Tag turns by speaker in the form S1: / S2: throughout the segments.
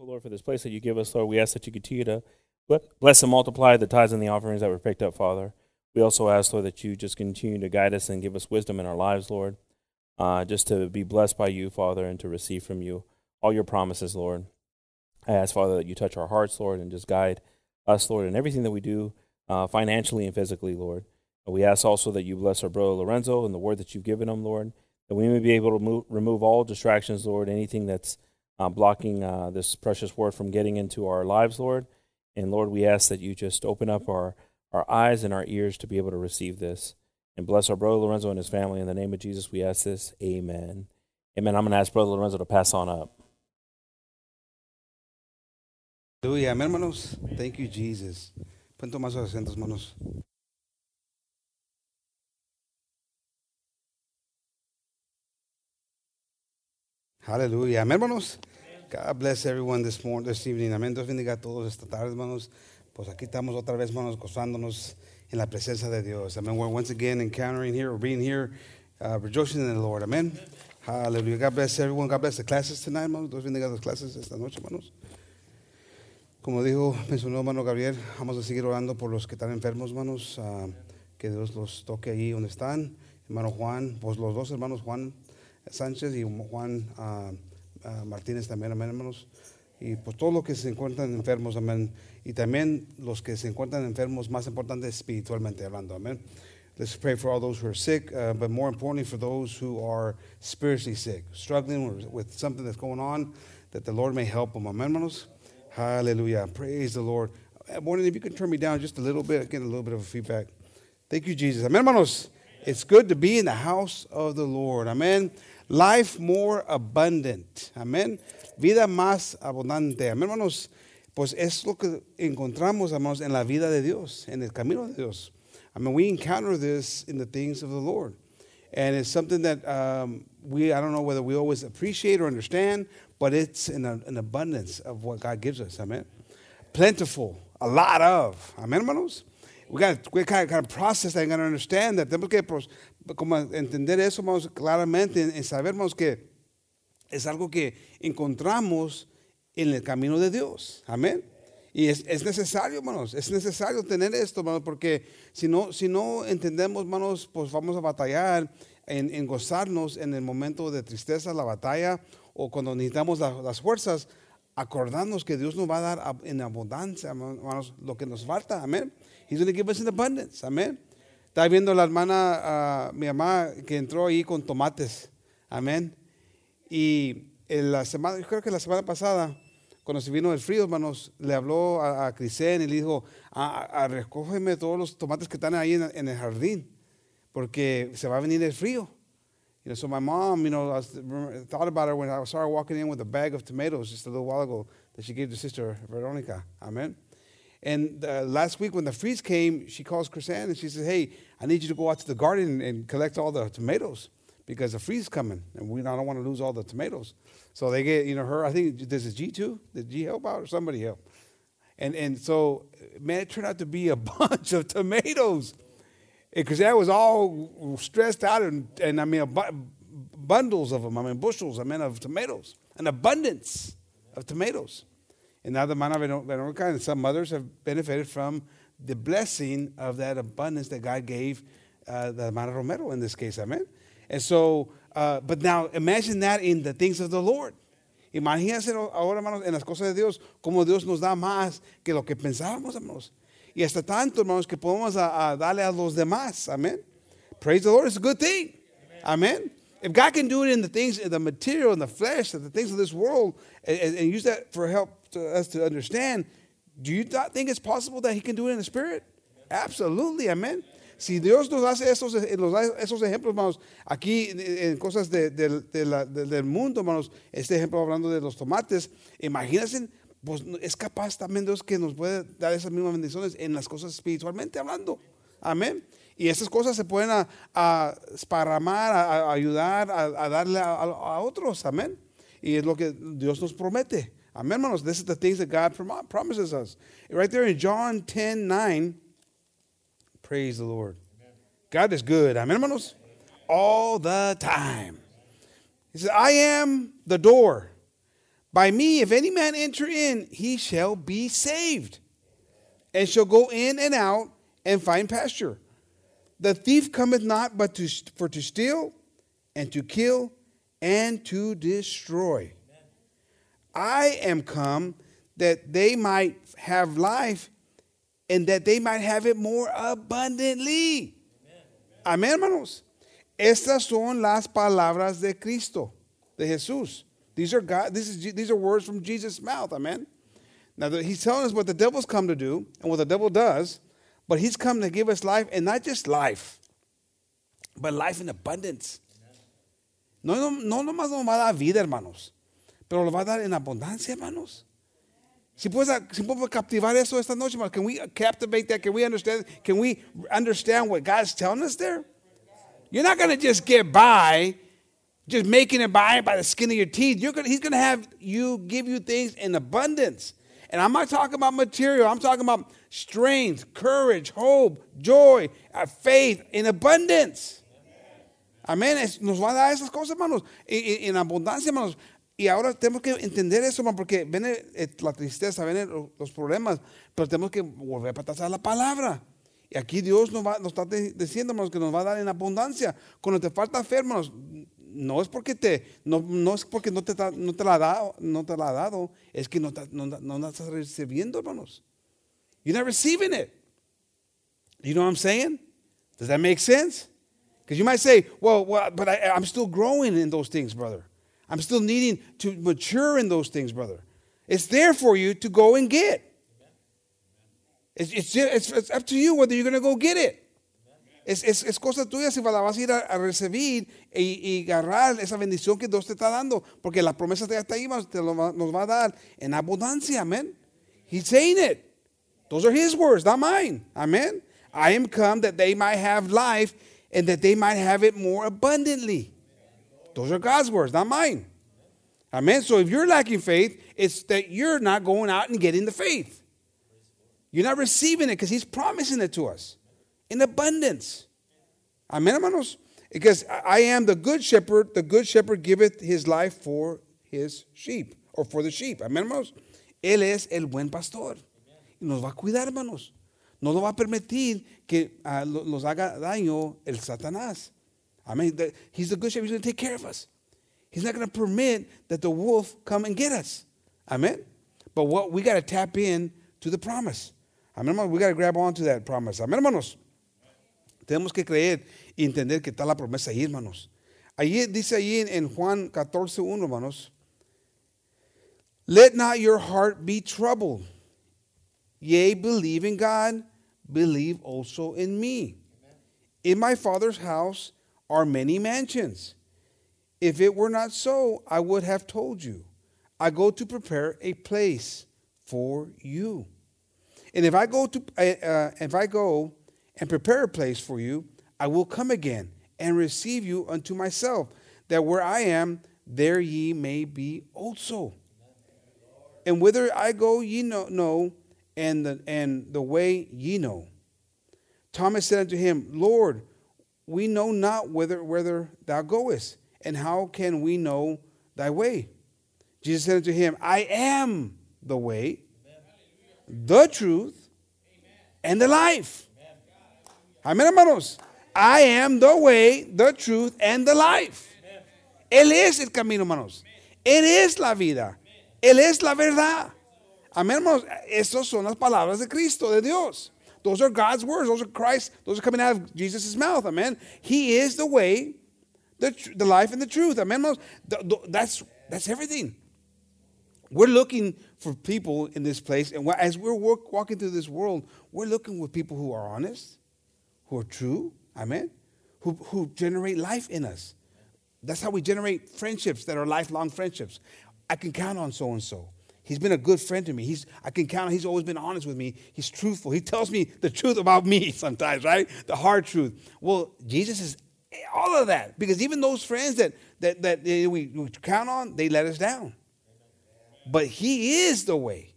S1: thankful, Lord, for this place that you give us, Lord. We ask that you continue to bless and multiply the tithes and the offerings that were picked up, Father. We also ask, Lord, that you just continue to guide us and give us wisdom in our lives, Lord, uh, just to be blessed by you, Father, and to receive from you all your promises, Lord. I ask, Father, that you touch our hearts, Lord, and just guide us, Lord, in everything that we do uh, financially and physically, Lord. We ask also that you bless our brother Lorenzo and the word that you've given him, Lord, that we may be able to move, remove all distractions, Lord, anything that's uh, blocking uh, this precious word from getting into our lives, Lord. And Lord, we ask that you just open up our, our eyes and our ears to be able to receive this. And bless our brother Lorenzo and his family. In the name of Jesus, we ask this. Amen. Amen. I'm going to ask Brother Lorenzo to pass on up.
S2: Hallelujah. hermanos. Thank you, Jesus. Pueden tomar sus asientos, hermanos. Aleluya. Amén, hermanos. God bless everyone this morning, this evening. Amén. Dios bendiga a todos esta tarde, hermanos. Pues aquí estamos otra vez, hermanos, gozándonos en la presencia de Dios. Amén. We're once again encountering here, or being here, uh, rejoicing in the Lord. Amén. Hallelujah. God bless everyone. God bless the classes tonight, hermanos. Dios bendiga las clases esta noche, hermanos. Como dijo, mencionó hermano Gabriel, vamos a seguir orando por los que están enfermos, hermanos. Uh, que Dios los toque ahí donde están. Hermano Juan, pues los dos hermanos Juan Sánchez y Juan uh, uh, Martínez también, amén, hermanos. Y pues todos los que se encuentran enfermos, amén. Y también los que se encuentran enfermos, más importante espiritualmente hablando, amén. Let's pray for all those who are sick, uh, but more importantly for those who are spiritually sick, struggling with something that's going on, that the Lord may help them, amén, hermanos. Hallelujah. Praise the Lord. Morning, if you can turn me down just a little bit, get a little bit of feedback. Thank you, Jesus. Amén, hermanos. It's good to be in the house of the Lord. Amen. Life more abundant. Amén. Vida más abundante. Amén, hermanos. Pues es lo que encontramos, hermanos, en la vida de Dios, en el camino de Dios. I mean, we encounter this in the things of the Lord. And it's something that um, we, I don't know whether we always appreciate or understand, but it's in a, an abundance of what God gives us. Amen. Plentiful, a lot of. Amen, hermanos. We got to kind, kind of process that and got to understand that. Tenemos que como entender eso, hermanos, claramente, en, saber, hermanos, que es algo que encontramos en el camino de Dios. Amén. Y es, es, necesario, hermanos, es necesario tener esto, hermanos, porque si no, si no entendemos, hermanos, pues vamos a batallar en, en gozarnos en el momento de tristeza, la batalla, o cuando necesitamos la, las fuerzas, acordarnos que Dios nos va a dar en abundancia, hermanos, lo que nos falta, amén. He's going to give us in abundance, amén. Estaba viendo la hermana, uh, mi mamá, que entró ahí con tomates, amén. Y en la semana, yo creo que la semana pasada, cuando se vino el frío, hermanos, le habló a, a Crisén y le dijo, a, a, recógeme todos los tomates que están ahí en, en, el jardín, porque se va a venir el frío. You know, so my mom, you know, I thought about her when I her walking in with a bag of tomatoes just a little while ago that she gave to Sister Veronica. Amen. And uh, last week when the freeze came, she calls Chrisanne and she says, hey, I need you to go out to the garden and collect all the tomatoes because the freeze is coming and we I don't want to lose all the tomatoes. So they get, you know, her, I think, this is G2? Did G help out or somebody help? And, and so, man, it turned out to be a bunch of tomatoes. Because that was all stressed out and, and I mean, bu- bundles of them, I mean, bushels, I mean, of tomatoes, an abundance of tomatoes. And now the Mana Veronica and some mothers have benefited from the blessing of that abundance that God gave uh, the Mana Romero in this case, amen? And so, uh, but now imagine that in the things of the Lord. Imagínense ahora, hermanos, en las cosas de Dios, como Dios nos da más que lo que pensábamos, hermanos. Y hasta tanto, hermanos, que podemos a, a darle a los demás. Amén. Praise the Lord. It's a good thing. Amen. If God can do it in the things, in the material, in the flesh, the things of this world, and, and use that for help to us to understand, do you not think it's possible that He can do it in the spirit? Absolutely. Amen. Si Dios nos hace esos, nos esos ejemplos, hermanos, aquí en cosas de, de, de la, del mundo, hermanos, este ejemplo hablando de los tomates, imagínense, pues es capaz también Dios que nos puede dar esas mismas bendiciones en las cosas espiritualmente hablando. Amén. Y esas cosas se pueden a, a a, a ayudar, a, darle a, otros. Amén. Y es lo que Dios nos promete. Amén, hermanos. This is the things that God promises us. Right there in John 10 9. Praise the Lord. God is good. Amén, hermanos. All the time. He says, I am the door. By me, if any man enter in, he shall be saved, and shall go in and out and find pasture. The thief cometh not but to, for to steal, and to kill, and to destroy. I am come that they might have life, and that they might have it more abundantly. Amén, hermanos. Estas son las palabras de Cristo, de Jesús. These are God. This is these are words from Jesus' mouth. Amen. Now he's telling us what the devil's come to do and what the devil does, but he's come to give us life, and not just life, but life in abundance. No, no, no nomás nos va a dar vida, hermanos, pero lo va a dar en abundancia, hermanos. Si puedes captivar eso esta noche, hermanos, can we captivate that? Can we understand? Can we understand what God's telling us there? You're not going to just get by, just making it by by the skin of your teeth. You're gonna, he's going to have you give you things in abundance. And I'm not talking about material. I'm talking about strength, courage, hope, joy, uh, faith in abundance. Amén. Nos va a dar esas cosas, hermanos, en, en abundancia, hermanos. Y ahora tenemos que entender eso, hermano, porque viene eh, la tristeza, vienen lo- los problemas, pero tenemos que volver para atrás a la palabra. Y aquí Dios nos, va, nos está diciendo, hermanos, que nos va a dar en abundancia. Cuando te falta fe, hermanos, no es porque te, no, no es porque no te, no te la ha dado, no te la ha dado, es que no, no, no la estás recibiendo, hermanos. You're not receiving it. You know what I'm saying? Does that make sense? Because you might say, well, well but I, I'm still growing in those things, brother. I'm still needing to mature in those things, brother. It's there for you to go and get. It's, it's, it's up to you whether you're going to go get it. Es, es, es cosa tuya si la vas a ir a, a recibir y, y agarrar esa bendición que Dios te está dando, porque la promesa de está ahí, te lo nos va a dar en abundancia, amén. He's saying it. Those are his words, not mine. Amen. I am come that they might have life and that they might have it more abundantly. Those are God's words, not mine. Amen. So if you're lacking faith, it's that you're not going out and getting the faith. You're not receiving it because he's promising it to us in abundance. Amen, hermanos. Because I am the good shepherd. The good shepherd giveth his life for his sheep or for the sheep. Amen, hermanos. Él es el buen pastor. Y nos va a cuidar, hermanos. No nos va a permitir que ah, lo- nos haga daño el Satanás. Amen. The- He's the good shepherd. He's going to take care of us. He's not going to permit that the wolf come and get us. Amen. But what we got to tap in to the promise. Amen. We got to grab onto that promise. Amen, hermanos. Tenemos que creer y entender que está la promesa ahí, hermanos. Allí dice ahí en, Juan 14, 1, hermanos. Let not your heart be troubled. Yea, believe in God, believe also in me. In my Father's house are many mansions. If it were not so, I would have told you. I go to prepare a place for you. And if I go to uh, if I go and prepare a place for you, I will come again and receive you unto myself, that where I am, there ye may be also. And whither I go, ye know, know and, the, and the way ye know. Thomas said unto him, Lord, we know not whither, whither thou goest, and how can we know thy way? Jesus said unto him, I am the way, the truth, and the life. Amén, hermanos. I am the way, the truth, and the life. Él es el camino, hermanos. Él es la vida. Él es la verdad. Amén, hermanos. Estas son las palabras de Cristo, de Dios. Those are God's words. Those are Christ. Those are coming out of Jesus' mouth. Amen. He is the way, the, the life, and the truth. Amen, hermanos. Th- th- That's, that's everything. We're looking for people in this place, and as we're walk, walking through this world, we're looking with people who are honest, who are true, amen, who, who generate life in us. That's how we generate friendships that are lifelong friendships. I can count on so and so. He's been a good friend to me. He's, I can count on, he's always been honest with me. He's truthful. He tells me the truth about me sometimes, right? The hard truth. Well, Jesus is all of that because even those friends that, that, that eh, we, we count on, they let us down. But He is the way.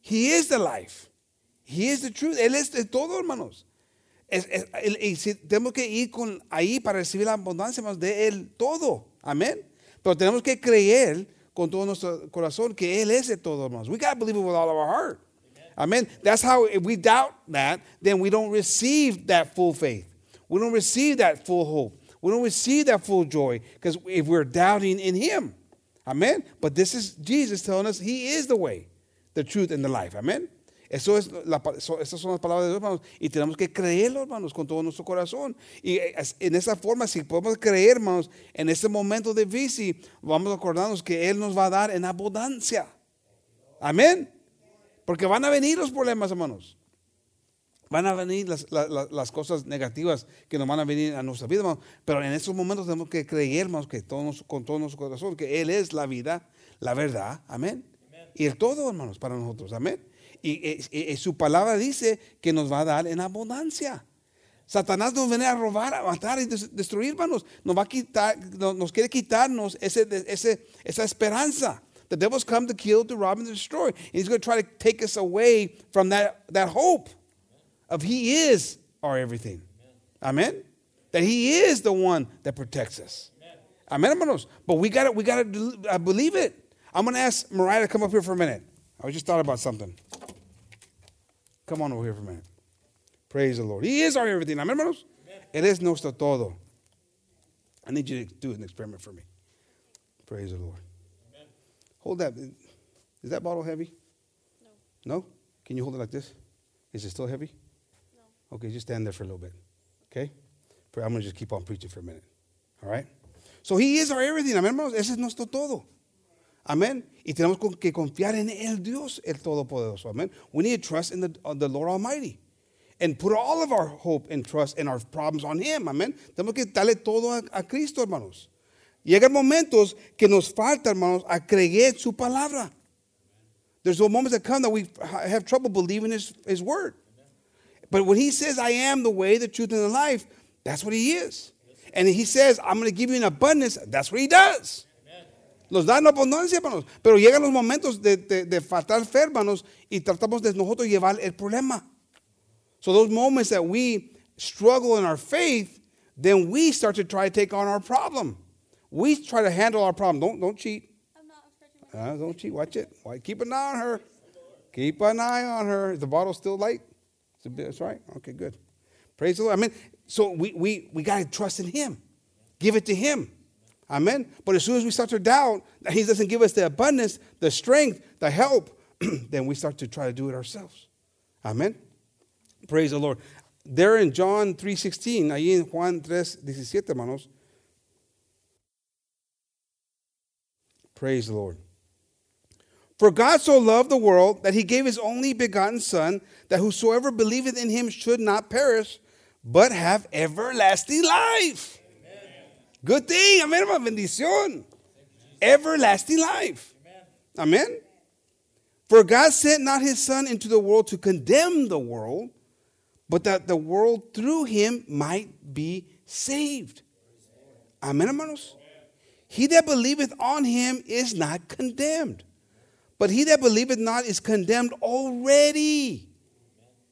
S2: He is the life. He is the truth. Él es de todo, hermanos. Es- es- y si tenemos que ir con, ahí para recibir la abundancia hermanos, de Él todo. Amén. Pero tenemos que creer con todo nuestro corazón que Él es el todo, hermanos. We got to believe it with all of our heart. Amen. That's how, if we doubt that, then we don't receive that full faith. We don't receive that full hope. We don't receive that full joy because if we're doubting in Him. Amen. But this is Jesus telling us He is the way, the truth, and the life. Amen. Eso es la, eso, esas son las palabras de Dios, hermanos. Y tenemos que creerlo, hermanos, con todo nuestro corazón. Y en esa forma, si podemos creer, hermanos, en ese momento de bici, vamos a acordarnos que Él nos va a dar en abundancia. Amén. Porque van a venir los problemas, hermanos. Van a venir las, las, cosas negativas que nos van a venir a nuestra vida, hermanos. Pero en esos momentos tenemos que creer, hermanos, que todos, con todo nuestro corazón, que Él es la vida, la verdad. Amén. Y el todo, hermanos, para nosotros. Amén. Y, y, su palabra dice que nos va a dar en abundancia. Satanás nos viene a robar, a matar y destruir, hermanos. Nos va a quitar, nos quiere quitarnos ese, ese, esa esperanza. The devil's come to kill, to rob, and to destroy. And he's going to try to take us away from that, that hope of He is our everything. Amen. That He is the one that protects us. Amen, hermanos. But we got to we got to uh, believe it. I'm going to ask Mariah to come up here for a minute. I just thought about something. Come on over here for a minute. Praise the Lord. He is our everything. Amen, hermanos. Él es nuestro todo. I need you to do an experiment for me. Praise the Lord. Hold that. Is that bottle heavy? No. No? Can you hold it like this? Is it still heavy? No. Okay, just stand there for a little bit. Okay? I'm going to just keep on preaching for a minute. All right? So He is our everything. Amén, hermanos. Ese es nuestro todo. Amén. Y tenemos que confiar en el Dios, el Todopoderoso. Amén. We need to trust in the, uh, the Lord Almighty. And put all of our hope and trust and our problems on Him. Amén. Tenemos que darle todo a, a Cristo, hermanos. Llegan momentos que nos falta, hermanos, a creer su palabra. There's moments that come that we have trouble believing his, his word. But when he says, I am the way, the truth, and the life, that's what he is. And he says, I'm going to give you an abundance, that's what he does. Nos da en abundancia, hermanos. Pero llegan los momentos de, de, de faltar fe, hermanos, y tratamos de nosotros llevar el problema. So those moments that we struggle in our faith, then we start to try to take on our problem. We try to handle our problem. Don't don't cheat. I'm not uh, don't cheat. Watch it. Keep an eye on her. Keep an eye on her. Is the bottle still light? That's right. Okay, good. Praise the Lord. I mean, so we we we got to trust in Him. Give it to Him. Amen. But as soon as we start to doubt that He doesn't give us the abundance, the strength, the help, then we start to try to do it ourselves. Amen. Praise the Lord. There in John 3.16, ahí en Juan 3.17, hermanos, Praise the Lord. For God so loved the world that he gave his only begotten Son, that whosoever believeth in him should not perish, but have everlasting life. Good thing, amén, bendición. Everlasting life. Amen. amen. For God sent not his Son into the world to condemn the world, but that the world through him might be saved. Amen, hermanos. He that believeth on him is not condemned. But he that believeth not is condemned already.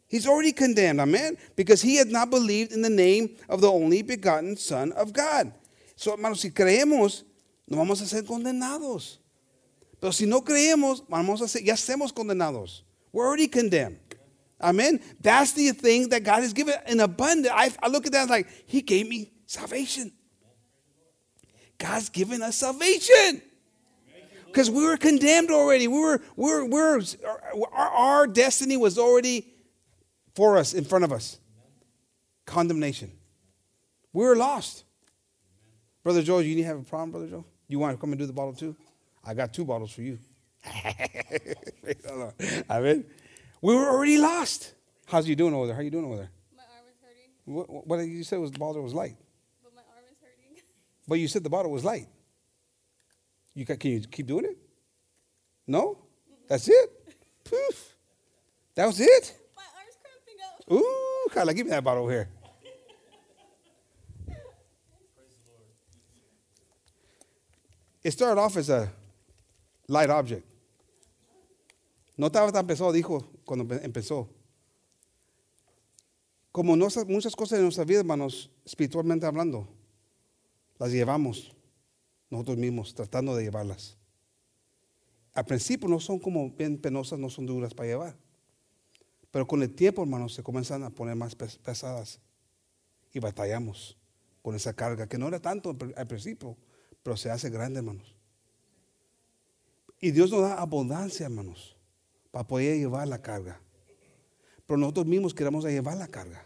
S2: He's already condemned, amen, because he had not believed in the name of the only begotten Son of God. So, hermanos, si creemos, no vamos a ser condenados. Pero si no creemos, vamos a ser, ya estemos condenados. We're already condemned. Amen. That's the thing that God has given in abundance. I, I look at that like, He gave me salvation. God's given us salvation. Because we were condemned already. We were, we were, we were our, our destiny was already for us, in front of us. Condemnation. We were lost. Brother Joe, you need to have a problem, Brother Joe? You want to come and do the bottle too? I got two bottles for you. I mean, we were already lost. How's you doing over there? How you doing over there?
S3: My arm is hurting.
S2: What, what you said was the bottle was light? But my arm is hurting. But you said the bottle was light. You can, can you keep doing it? No? That's it? Poof. That was it?
S3: My arm's cramping
S2: up. Ooh, Carla, give me that bottle over here. It started off as a light object. No estaba tan pesado, dijo cuando empezó. Como muchas cosas en nuestra vida, hermanos, espiritualmente hablando, las llevamos nosotros mismos, tratando de llevarlas. al principio no son como bien penosas, no son duras para llevar. Pero con el tiempo, hermanos, se comienzan a poner más pes- pesadas. Y batallamos con esa carga, que no era tanto al principio, pero se hace grande, hermanos. Y Dios nos da abundancia, hermanos, para poder llevar la carga. Pero nosotros mismos queremos llevar la carga.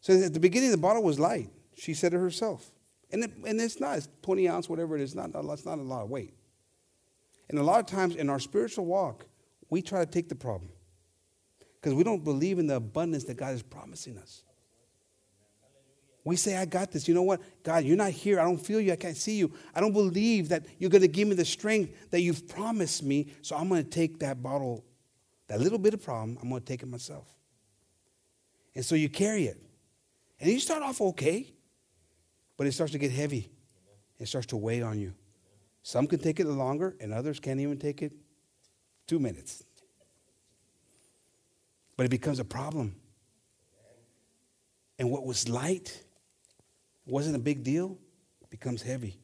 S2: So at the beginning, the bottle was light. She said it herself. And, it, and it's not, it's 20 ounce, whatever it is, not, it's not a lot of weight. And a lot of times in our spiritual walk, we try to take the problem because we don't believe in the abundance that God is promising us. We say, I got this. You know what? God, you're not here. I don't feel you. I can't see you. I don't believe that you're going to give me the strength that you've promised me. So I'm going to take that bottle, that little bit of problem, I'm going to take it myself. And so you carry it. And you start off okay, but it starts to get heavy. It starts to weigh on you. Some can take it longer, and others can't even take it two minutes. But it becomes a problem. And what was light wasn't a big deal, becomes heavy.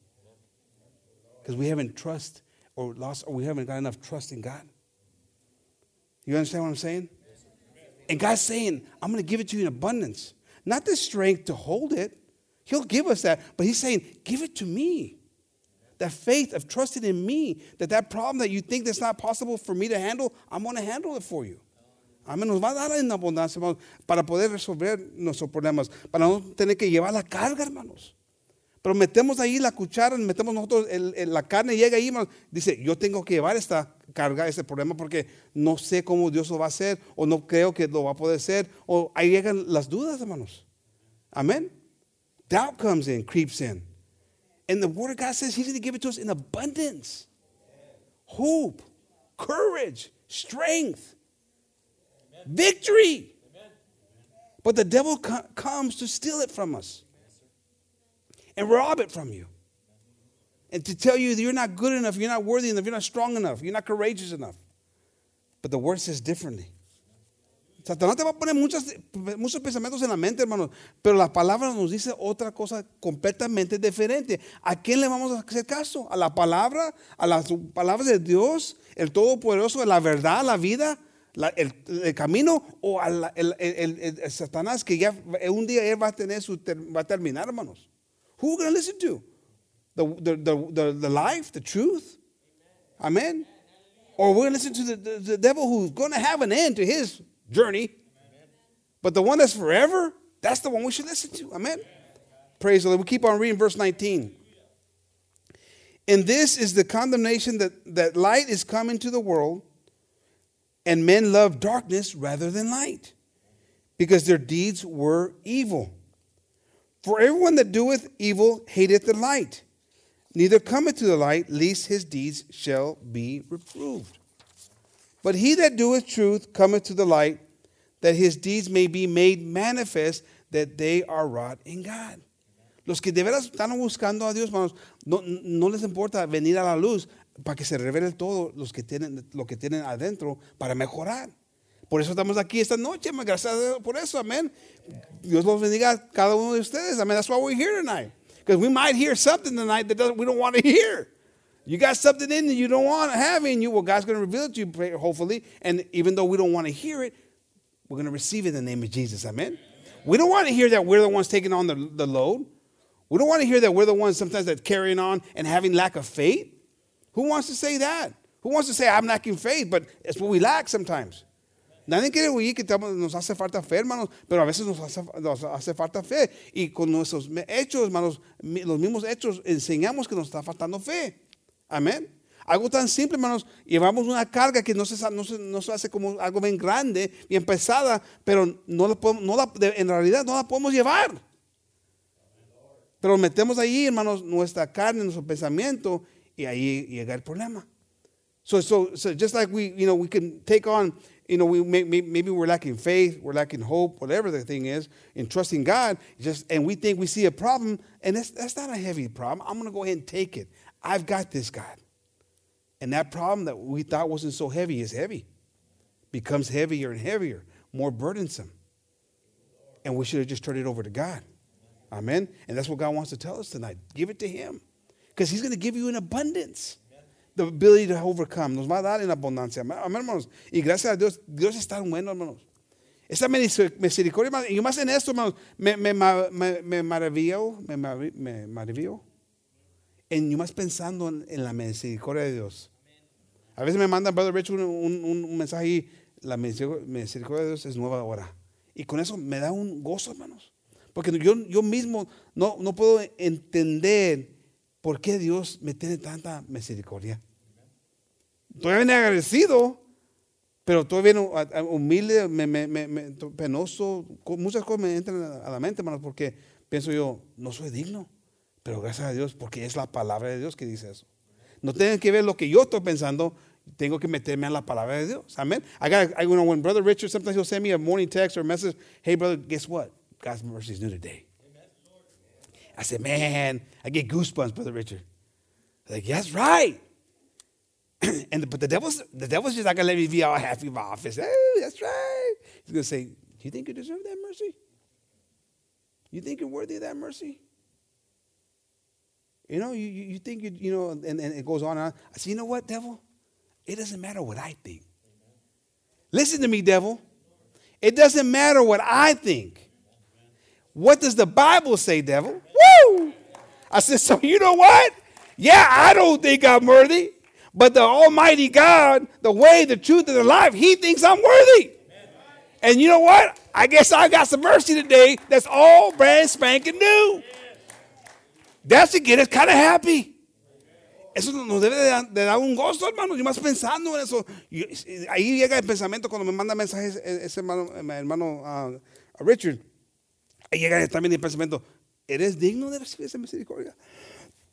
S2: Because we haven't trust or lost, or we haven't got enough trust in God. You understand what I'm saying? And God's saying, I'm going to give it to you in abundance. Not the strength to hold it. He'll give us that. But He's saying, give it to me. That faith of trusting in me, that that problem that you think that's not possible for me to handle, I'm going to handle it for you. Amén. Nos va a dar en abundancia, hermanos, para poder resolver nuestros problemas, para no tener que llevar la carga, hermanos. Pero metemos ahí la cuchara, metemos nosotros el- el- la carne, llega ahí, hermanos, dice, yo tengo que llevar esta carga, este problema, porque no sé cómo Dios lo va a hacer, o no creo que lo va a poder hacer, o ahí llegan las dudas, hermanos. Amén. Doubt comes in, creeps in. And the Word of God says He's going to give it to us in abundance hope, courage, strength, victory. But the devil co- comes to steal it from us and rob it from you. And to tell you that you're not good enough, you're not worthy enough, you're not strong enough, you're not courageous enough. But the Word says differently. Satanás te va a poner muchas, muchos pensamientos en la mente, hermanos, pero la palabra nos dice otra cosa completamente diferente. ¿A quién le vamos a hacer caso? ¿A la palabra? ¿A las palabras de Dios? ¿El Todopoderoso? ¿La verdad? ¿La vida? La- el, el camino? ¿O a la- el, el- Satanás que ya un día él va a tener su, va a terminar, hermanos? Who are we going to listen to? The, the, the, the, the life, the truth? Amen. Or we're going to listen to the, the, the devil who's going to have an end to his journey. But the one that's forever, that's the one we should listen to. Amen. Praise the Lord. We keep on reading verse 19. And this is the condemnation that, that light is coming to the world, and men love darkness rather than light, because their deeds were evil. For everyone that doeth evil hateth the light, neither cometh to the light, lest his deeds shall be reproved. But he that doeth truth cometh to the light, that his deeds may be made manifest, that they are wrought in God. Los que de veras están buscando a Dios, hermanos, no, no les importa venir a la luz para que se revele todo los que tienen, lo que tienen adentro para mejorar. Por eso estamos aquí esta noche, gracias a Dios por eso, amén. Dios los bendiga a cada uno de ustedes. Amén. That's why we're here tonight. Because we might hear something tonight that doesn't, we don't want to hear. You got something in that you don't want to have in you. Well, God's going to reveal it to you, hopefully. And even though we don't want to hear it, we're going to receive it in the name of Jesus. Amen. We don't want to hear that we're the ones taking on the, the load. We don't want to hear that we're the ones sometimes that carrying on and having lack of faith. Who wants to say that? Who wants to say I'm lacking faith? But it's what we lack sometimes. Nadie quiere oír que nos hace falta fe, hermanos, pero a veces nos hace, nos hace falta fe. Y con nuestros hechos, hermanos, los mismos hechos, enseñamos que nos está faltando fe. Amén. Algo tan simple, hermanos, llevamos una carga que no se, no se, no se hace como algo bien grande, bien pesada, pero no la podemos- no la- en realidad no la podemos llevar. Pero metemos ahí, hermanos, nuestra carne, nuestro pensamiento, y ahí llega el problema. So, so, so just like we, you know, we can take on, you know, we may, may, maybe we're lacking faith, we're lacking hope, whatever the thing is, in trusting God, just and we think we see a problem, and that's, that's not a heavy problem. I'm going to go ahead and take it. I've got this, God. And that problem that we thought wasn't so heavy is heavy, becomes heavier and heavier, more burdensome. And we should have just turned it over to God. Amen. And that's what God wants to tell us tonight. Give it to Him. Because He's going to give you an abundance. the ability to overcome. Nos va a dar en abundancia. Amén, hermanos. Y gracias a Dios, Dios es tan bueno, hermanos. Esta mis- misericordia, y más en esto, hermanos, me, me, me, me maravillo, me, marav- me maravillo en yo más pensando en, en la misericordia de Dios. A veces me manda Brother Rich un, un- un- mensaje ahí, la misericordia de Dios es nueva ahora. Y con eso me da un gozo, hermanos. Porque yo, yo mismo no, no puedo entender por qué Dios me tiene tanta misericordia. Todavía bien agradecido, pero todavía no- humilde, me, me- me- penoso. Muchas cosas me entran a la mente, hermanos, porque pienso yo, no soy digno. Pero gracias a Dios, porque es la palabra de Dios que dice eso. No tienen que ver lo que yo estoy pensando, tengo que meterme en la palabra de Dios. Amén. I got, I, you know, when Brother Richard, sometimes he'll send me a morning text or a message, hey, brother, guess what? God's mercy is new today. I said, man, I get goosebumps, Brother Richard. Like, yeah, that's right. and the, but the devil's the devil's just not gonna let me be all happy in my office. That's right. He's gonna say, Do you think you deserve that mercy? You think you're worthy of that mercy? You know, you, you think you you know, and, and it goes on and on. I say, you know what, devil? It doesn't matter what I think. Listen to me, devil. It doesn't matter what I think. What does the Bible say, devil? Woo! I said, so you know what? Yeah, I don't think I'm worthy, but the Almighty God, the way, the truth, and the life, He thinks I'm worthy. And you know what? I guess I got some mercy today that's all brand spanking new. That should get us kind of happy. Eso nos debe de dar, un gozo, hermano. Yo más pensando en eso. Ahí llega el pensamiento cuando me manda mensajes ese hermano, hermano ah, Richard. Llega también el pensamiento, ¿eres digno de recibir esa misericordia?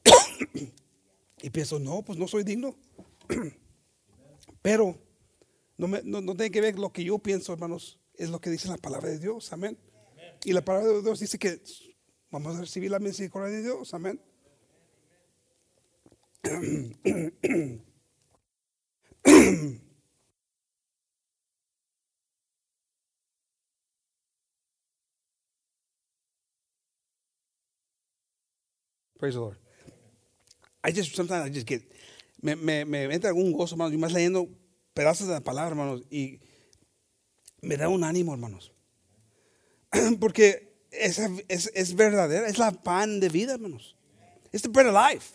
S2: y pienso, no, pues no soy digno. Pero no, me- no, no tiene que ver lo que yo pienso, hermanos. Es lo que dice la palabra de Dios. Amén. Y la palabra de Dios dice que vamos a recibir la misericordia de Dios. Amén. Praise the Lord. I just sometimes I just get me, me, entra algún gozo, hermanos. Más leyendo pedazos de la palabra, hermanos, y me da un ánimo, hermanos. Porque esa, es, es verdadera, es la pan de vida, hermanos. It's the bread of life.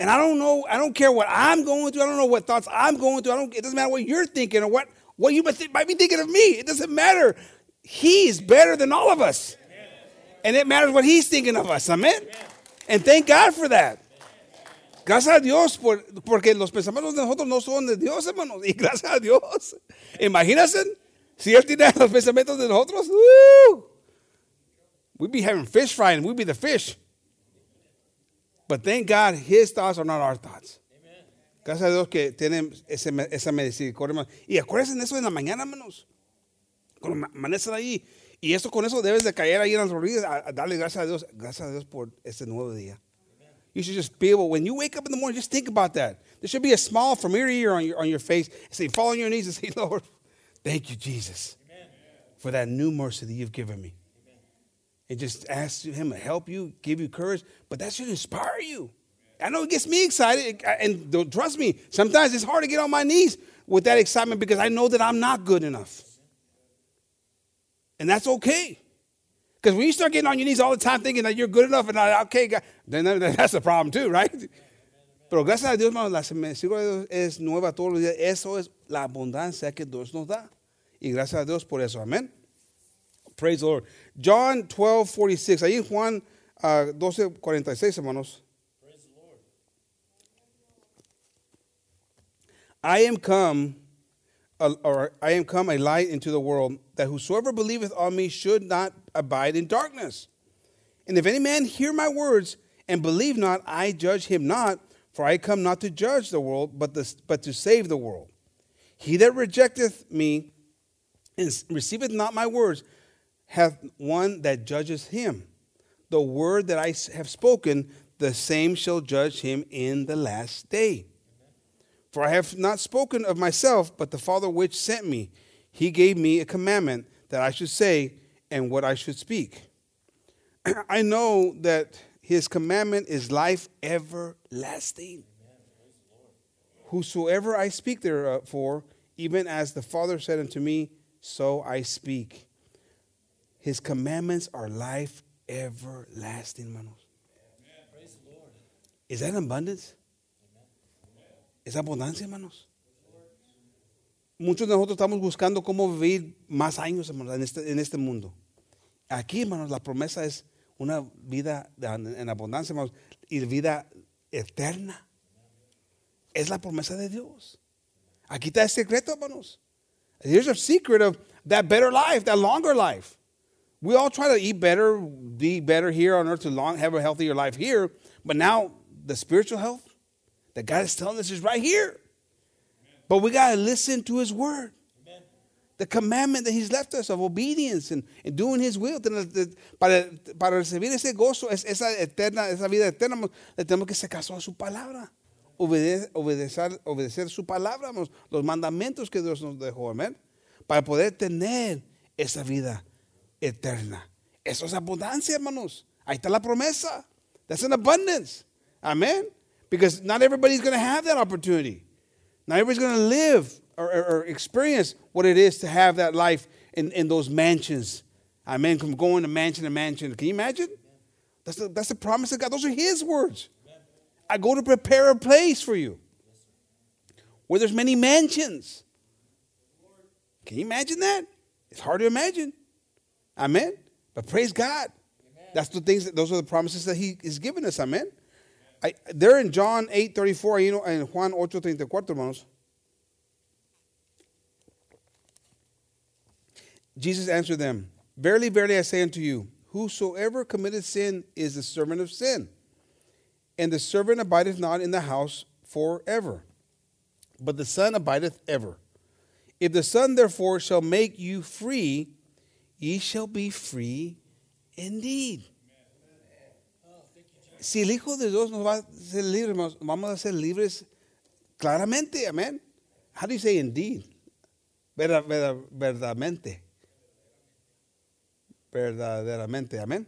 S2: And I don't know, I don't care what I'm going through. I don't know what thoughts I'm going through. I don't, it doesn't matter what you're thinking or what, what you might, might be thinking of me. It doesn't matter. He's better than all of us. And it matters what he's thinking of us. Amen. And thank God for that. Gracias a Dios por, porque los pensamientos de nosotros no son de Dios, hermanos. Y gracias a Dios. Imagínense si Él tiene los pensamientos de nosotros. ¡uh! We'd be having fish fry and we'd be the fish. But thank God His thoughts are not our thoughts. Gracias a Dios que tienen ese, esa hermanos. Y acuérdense de eso en la mañana, hermanos. Cuando ma- amanecen ahí. Y eso con eso debes de caer ahí en las rodillas a, a darle gracias a Dios. Gracias a Dios por este nuevo día. You should just be able, when you wake up in the morning, just think about that. There should be a smile from ear to ear on your, on your face. Say, fall on your knees and say, Lord, thank you, Jesus, for that new mercy that you've given me. And just ask Him to help you, give you courage. But that should inspire you. I know it gets me excited. And trust me, sometimes it's hard to get on my knees with that excitement because I know that I'm not good enough. And that's okay. Because when you start getting on your knees all the time thinking that you're good enough and uh, okay, God, then that's a problem too, right? Pero gracias a Dios, hermano, la misericordia de Dios es nueva todos los días. Eso es la abundancia que Dios nos da. Y gracias a Dios por eso. Amén. Praise the Lord. John 12, 46. Ahí en Juan uh, 12, 46, hermanos. Praise the Lord. I am come, or I am come a light into the world, that whosoever believeth on me should not abide in darkness. And if any man hear my words and believe not, I judge him not, for I come not to judge the world, but, the, but to save the world. He that rejecteth me and receiveth not my words hath one that judges him. The word that I have spoken, the same shall judge him in the last day. For I have not spoken of myself, but the Father which sent me. He gave me a commandment that I should say and what I should speak. I know that his commandment is life everlasting. Whosoever I speak therefore, even as the Father said unto me, so I speak. His commandments are life everlasting, manos. Is that abundance? Es abundancia, hermanos. Muchos de nosotros estamos buscando cómo vivir más años, hermanos, en este, en este mundo. Aquí, hermanos, la promesa es una vida en abundancia, hermanos, y vida eterna. Es la promesa de Dios. Aquí está el secreto, hermanos. Here's a secret of that better life, that longer life. We all try to eat better, be better here on earth to long, have a healthier life here. But now the spiritual health that God is telling us is right here. But we got to listen to His word. The commandment that He's left us of obedience and, and doing His will. Para, recibir ese gozo, es- esa, eterna, esa vida eterna, le tenemos que ser caso a su palabra. Obede- obedecer, su palabra, los mandamientos que Dios nos dejó, amén. Para poder tener esa vida eterna. Eso es abundancia, hermanos. Ahí está la promesa. That's an abundance. Amen. Because not everybody's going to have that opportunity. Not everybody's going to live or, or, or experience what it is to have that life in, in those mansions. Amen. From going to mansion to mansion. Can you imagine? That's the, that's the promise of God. Those are His words. I go to prepare a place for you where there's many mansions. Can you imagine that? It's hard to imagine. Amen. But praise God. That's the things that those are the promises that He is giving us. Amen. I, they're in John 8 34, you know, and Juan 8 34, hermanos. Jesus answered them, Verily, verily, I say unto you, whosoever committeth sin is the servant of sin. And the servant abideth not in the house forever, but the Son abideth ever. If the Son therefore shall make you free, ye shall be free indeed. Si el Hijo de Dios nos va a ser libres, vamos a ser libres claramente, amén. How do you say indeed? Verda- verda- verdaderamente. Verdaderamente, amén.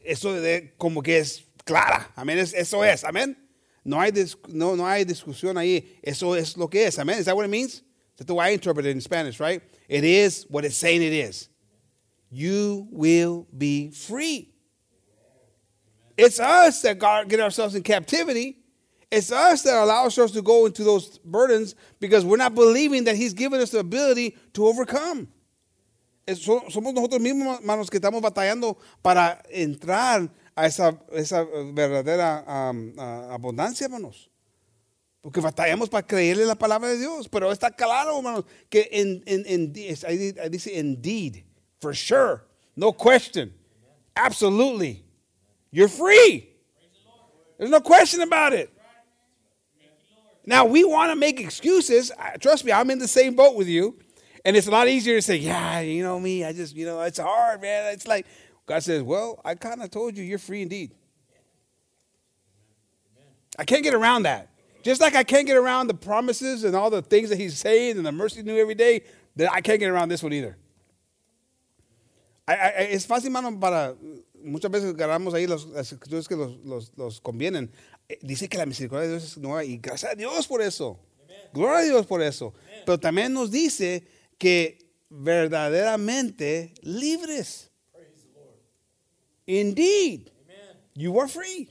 S2: Eso de como que es clara, amén. Es- eso es, amén. No hay, no, no hay discusión ahí. Eso es lo que es, amén. Is that what it means? That's the way I interpret it in Spanish, right? It is what it's saying it is. You will be free. It's us that got, get ourselves in captivity. It's us that allow ourselves to go into those burdens because we're not believing that He's given us the ability to overcome. So- somos nosotros mismos, hermanos, que estamos batallando para entrar a esa, esa verdadera um, ah, abundancia, hermanos. Porque batallamos para creerle la palabra de Dios. Pero está claro, hermanos, que en, en, en- dice indeed, for sure, no question, absolutely, you're free. There's no question about it. Now, we want to make excuses. Trust me, I'm in the same boat with you. And it's a lot easier to say, yeah, you know me, I just, you know, it's hard, man. It's like, God says, well, I kind of told you you're free indeed. I can't get around that. Just like I can't get around the promises and all the things that He's saying and the mercy new every day, that I can't get around this one either. I- I- es fácil, mano, para muchas veces ganamos ahí los, las escrituras que los, los, los convienen. Eh, Dice que la misericordia de Dios es nueva y gracias a Dios por eso. Gloria a Dios por eso. Pero también nos dice que verdaderamente libres. Indeed, you are free.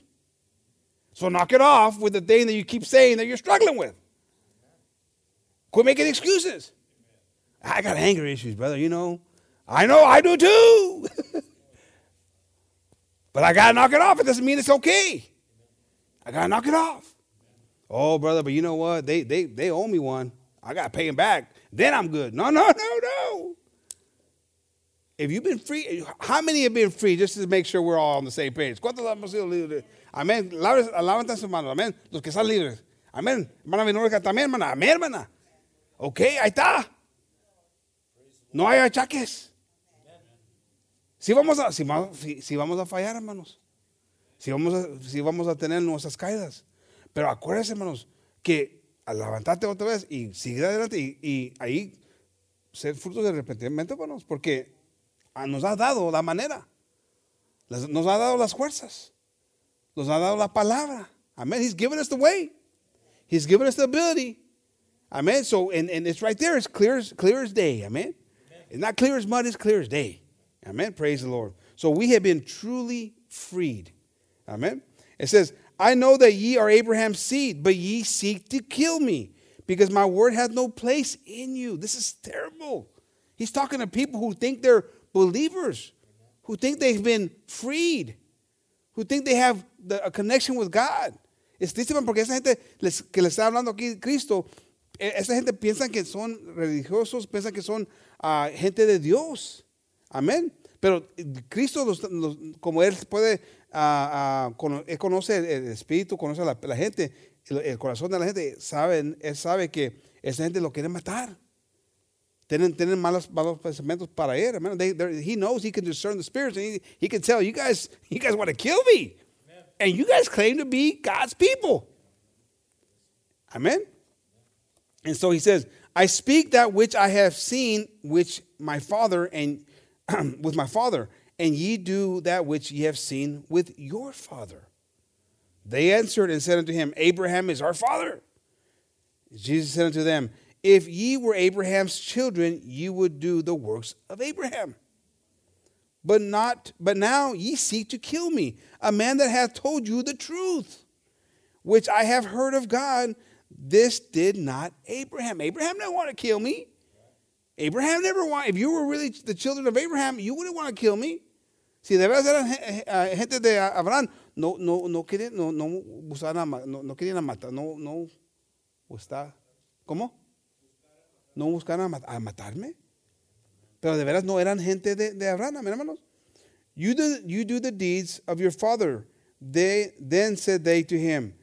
S2: So knock it off with the thing that you keep saying that you're struggling with. Quit making excuses. I got anger issues, brother. You know, I know I do too. but I got to knock it off. It doesn't mean it's okay. I got to knock it off. Oh, brother, but you know what? They, they, they owe me one. I got to pay them back. Then I'm good. No, no, no, no. If you've been free, how many have been free just to make sure we're all on the same page? ¿Cuántos sido libres? Amén. Sus manos. Amén. Los que están libres. Amén. Hermana también, hermana. Amén, hermana. Ok, ahí está. No hay achaques. Si vamos a, si, va- si- si vamos a fallar, hermanos. Si vamos, a, si vamos a tener nuestras caídas. Pero acuérdense, hermanos, que al levantarte otra vez y seguir adelante y, ahí ser frutos de arrepentimiento, hermanos, porque ah, nos ha dado la manera, nos ha dado las fuerzas, nos ha dado la palabra. Amén. He's given us the way. He's given us the ability. Amen. So, and, and it's right there. It's clear as, clear as day. Amen. It's not clear as mud, it's clear as day. Amen. Praise the Lord. So we have been truly freed. Amen. It says, I know that ye are Abraham's seed, but ye seek to kill me, because my word hath no place in you. This is terrible. He's talking to people who think they're believers, who think they've been freed, who think they have the, a connection with God. Es triste porque esa gente que le está hablando aquí Cristo, esa gente piensa que son religiosos, piensa que son ah, gente de Dios. Amén. Pero eh, Cristo, los- los- como Él puede, ah, ah, cono- Él conoce el, el espíritu, conoce la, la gente, el, el corazón de la gente, Él sabe que esa gente lo quiere matar. Tienen, tienen malos, malos pensamientos para Él. They, he knows He can discern the spirits, and He, he can tell you guys, you guys want to kill me. And you guys claim to be God's people. Amen. And so he says, I speak that which I have seen, which my father and with my father, and ye do that which ye have seen with your father. They answered and said unto him, Abraham is our father. Jesus said unto them, If ye were Abraham's children, ye would do the works of Abraham. But not but now ye seek to kill me, a man that hath told you the truth, which I have heard of God. This did not Abraham. Abraham didn't want to kill me. Abraham never want. If you were really the children of Abraham, you wouldn't want to kill me. Si de veras eran eh, gente de Abraham, no, no, no querían, no, no no, no querían matar, no, no, buscar, ¿cómo? No buscaban a, a matarme. Pero de veras no eran gente de, de Abraham, hermanos. You do, you do the deeds of your father. They, then said they to him,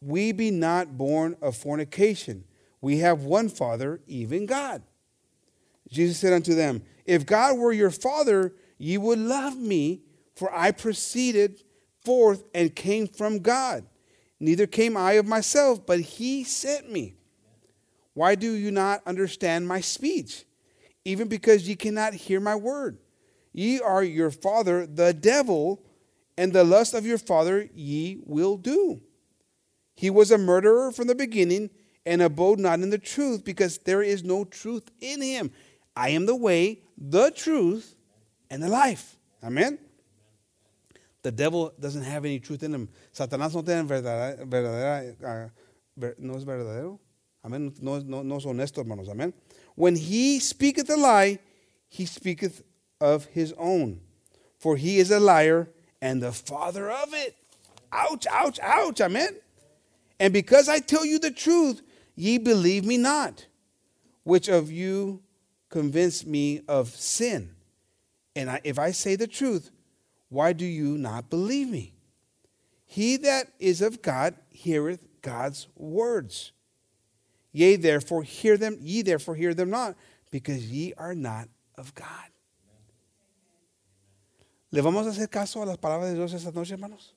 S2: We be not born of fornication. We have one father, even God. Jesus said unto them, If God were your father, ye would love me, for I proceeded forth and came from God. Neither came I of myself, but he sent me. Why do you not understand my speech? Even because ye cannot hear my word. Ye are your father, the devil, and the lust of your father ye will do. He was a murderer from the beginning and abode not in the truth because there is no truth in him. I am the way, the truth, and the life. Amen. The devil doesn't have any truth in him. Satanás no tiene verdadera, verdadera ah, no es verdadero. Amén. No, no, no es honesto, hermanos. Amén. When he speaketh a lie, he speaketh of his own. For he is a liar and the father of it. Ouch, ouch, ouch. Amen. And because I tell you the truth, ye believe me not. Which of you convince me of sin? And I, if I say the truth, why do you not believe me? He that is of God heareth God's words. Yea, therefore hear them, ye therefore hear them not, because ye are not of God. ¿Le vamos a hacer caso a las palabras de Dios esta noche, hermanos?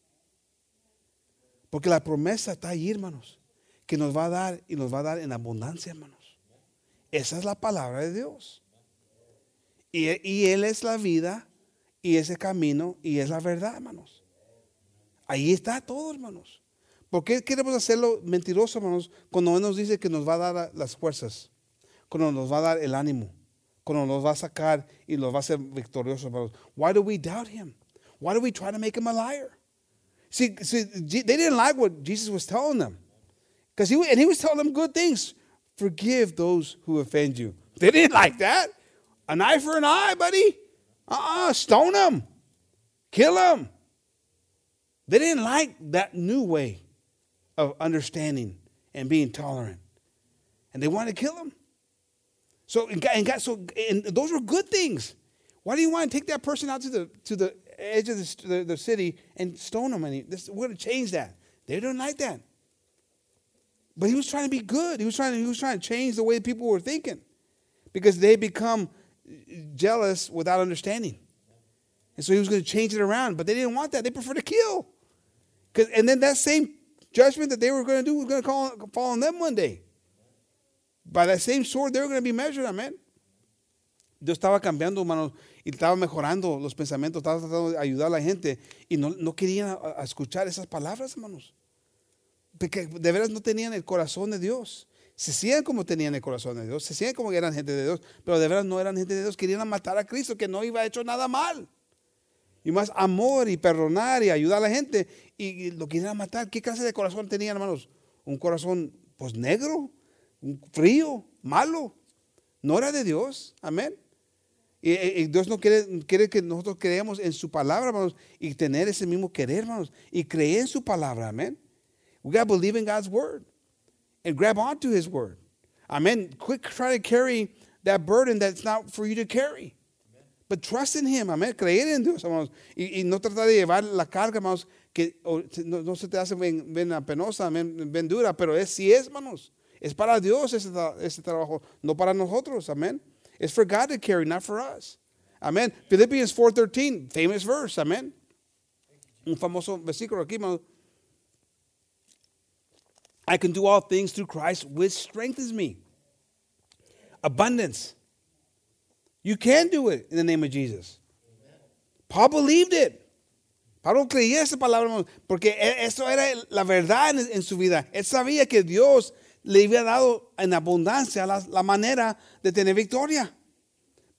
S2: Porque la promesa está ahí, hermanos, que nos va a dar y nos va a dar en abundancia, hermanos. Esa es la palabra de Dios. Y, Él es la vida y ese camino y es la verdad, hermanos. Ahí está todo, hermanos. ¿Por qué queremos hacerlo mentiroso, hermanos, cuando Él nos dice que nos va a dar las fuerzas, cuando nos va a dar el ánimo, cuando nos va a sacar y nos va a hacer victoriosos, hermanos? Why do we doubt Him? Why do we try to make Him a liar? See, see, they didn't like what Jesus was telling them. Because he, and he was telling them good things. Forgive those who offend you. They didn't like that. An eye for an eye, buddy. Uh-uh, stone them. Kill them. They didn't like that new way of understanding and being tolerant. And they wanted to kill him. So, and God, and God, so and those were good things. Why do you want to take that person out to the to the edge of the, the, the city and stone them? And he, this, we're going to change that. They didn't like that. But he was trying to be good. He was trying to, he was trying to change the way people were thinking because they become jealous without understanding. And so he was going to change it around, but they didn't want that. They prefer to kill. and then that same judgment that they were going to do was going to call, fall on them one day. By that same sword, they were going to be measured, amen. Dios estaba cambiando, hermanos, y estaba mejorando los pensamientos, estaba tratando de ayudar a la gente y no, no querían a- a escuchar esas palabras, hermanos. De veras no tenían el corazón de Dios. Se hacían como tenían el corazón de Dios, se hacían como que eran gente de Dios, pero de veras no eran gente de Dios, querían matar a Cristo que no iba a hecho nada mal. Y más amor y perdonar y ayudar a la gente y lo querían matar. ¿Qué clase de corazón tenían, hermanos? Un corazón pues negro, frío, malo. No era de Dios. Amén. Y, y Dios no quiere, quiere que nosotros creamos en su palabra, hermanos, y tener ese mismo querer, hermanos, y creer en su palabra. Amén. We got to believe in God's word and grab onto his word. Amen. Quit trying to carry that burden that's not for you to carry. But trust in him. Amén. Creer en Dios, hermanos. Y, y no tratar de llevar la carga, hermanos, que no, no se te hace bien, bien penosa, bien, bien dura, pero es sí es, hermanos. Es para Dios ese, ese trabajo, no para nosotros. Amén. It's for God to carry, not for us. Amén. Philippians 4.13, famous verse. Amén. Un famoso versículo aquí, hermanos. I can do all things through Christ, which strengthens me. Abundance. You can do it in the name of Jesus. Paul believed it. Pablo creía esa palabra, porque e- eso era la verdad en, su vida. Él sabía que Dios le había dado en abundancia la, la manera de tener victoria.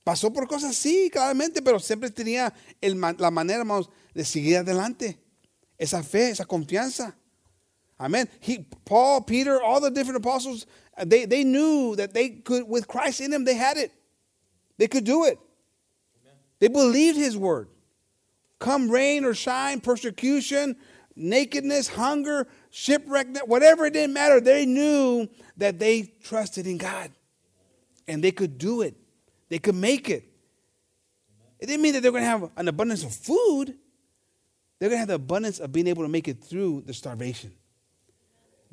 S2: Pasó por cosas, sí, claramente, pero siempre tenía el la manera, hermanos, de seguir adelante. Esa fe, esa confianza. Amen. He, Paul, Peter, all the different apostles, they, they knew that they could, with Christ in them, they had it. They could do it. They believed his word. Come rain or shine, persecution, nakedness, hunger, shipwreck, whatever it didn't matter, they knew that they trusted in God. And they could do it. They could make it. It didn't mean that they're going to have an abundance of food. They're going to have the abundance of being able to make it through the starvation,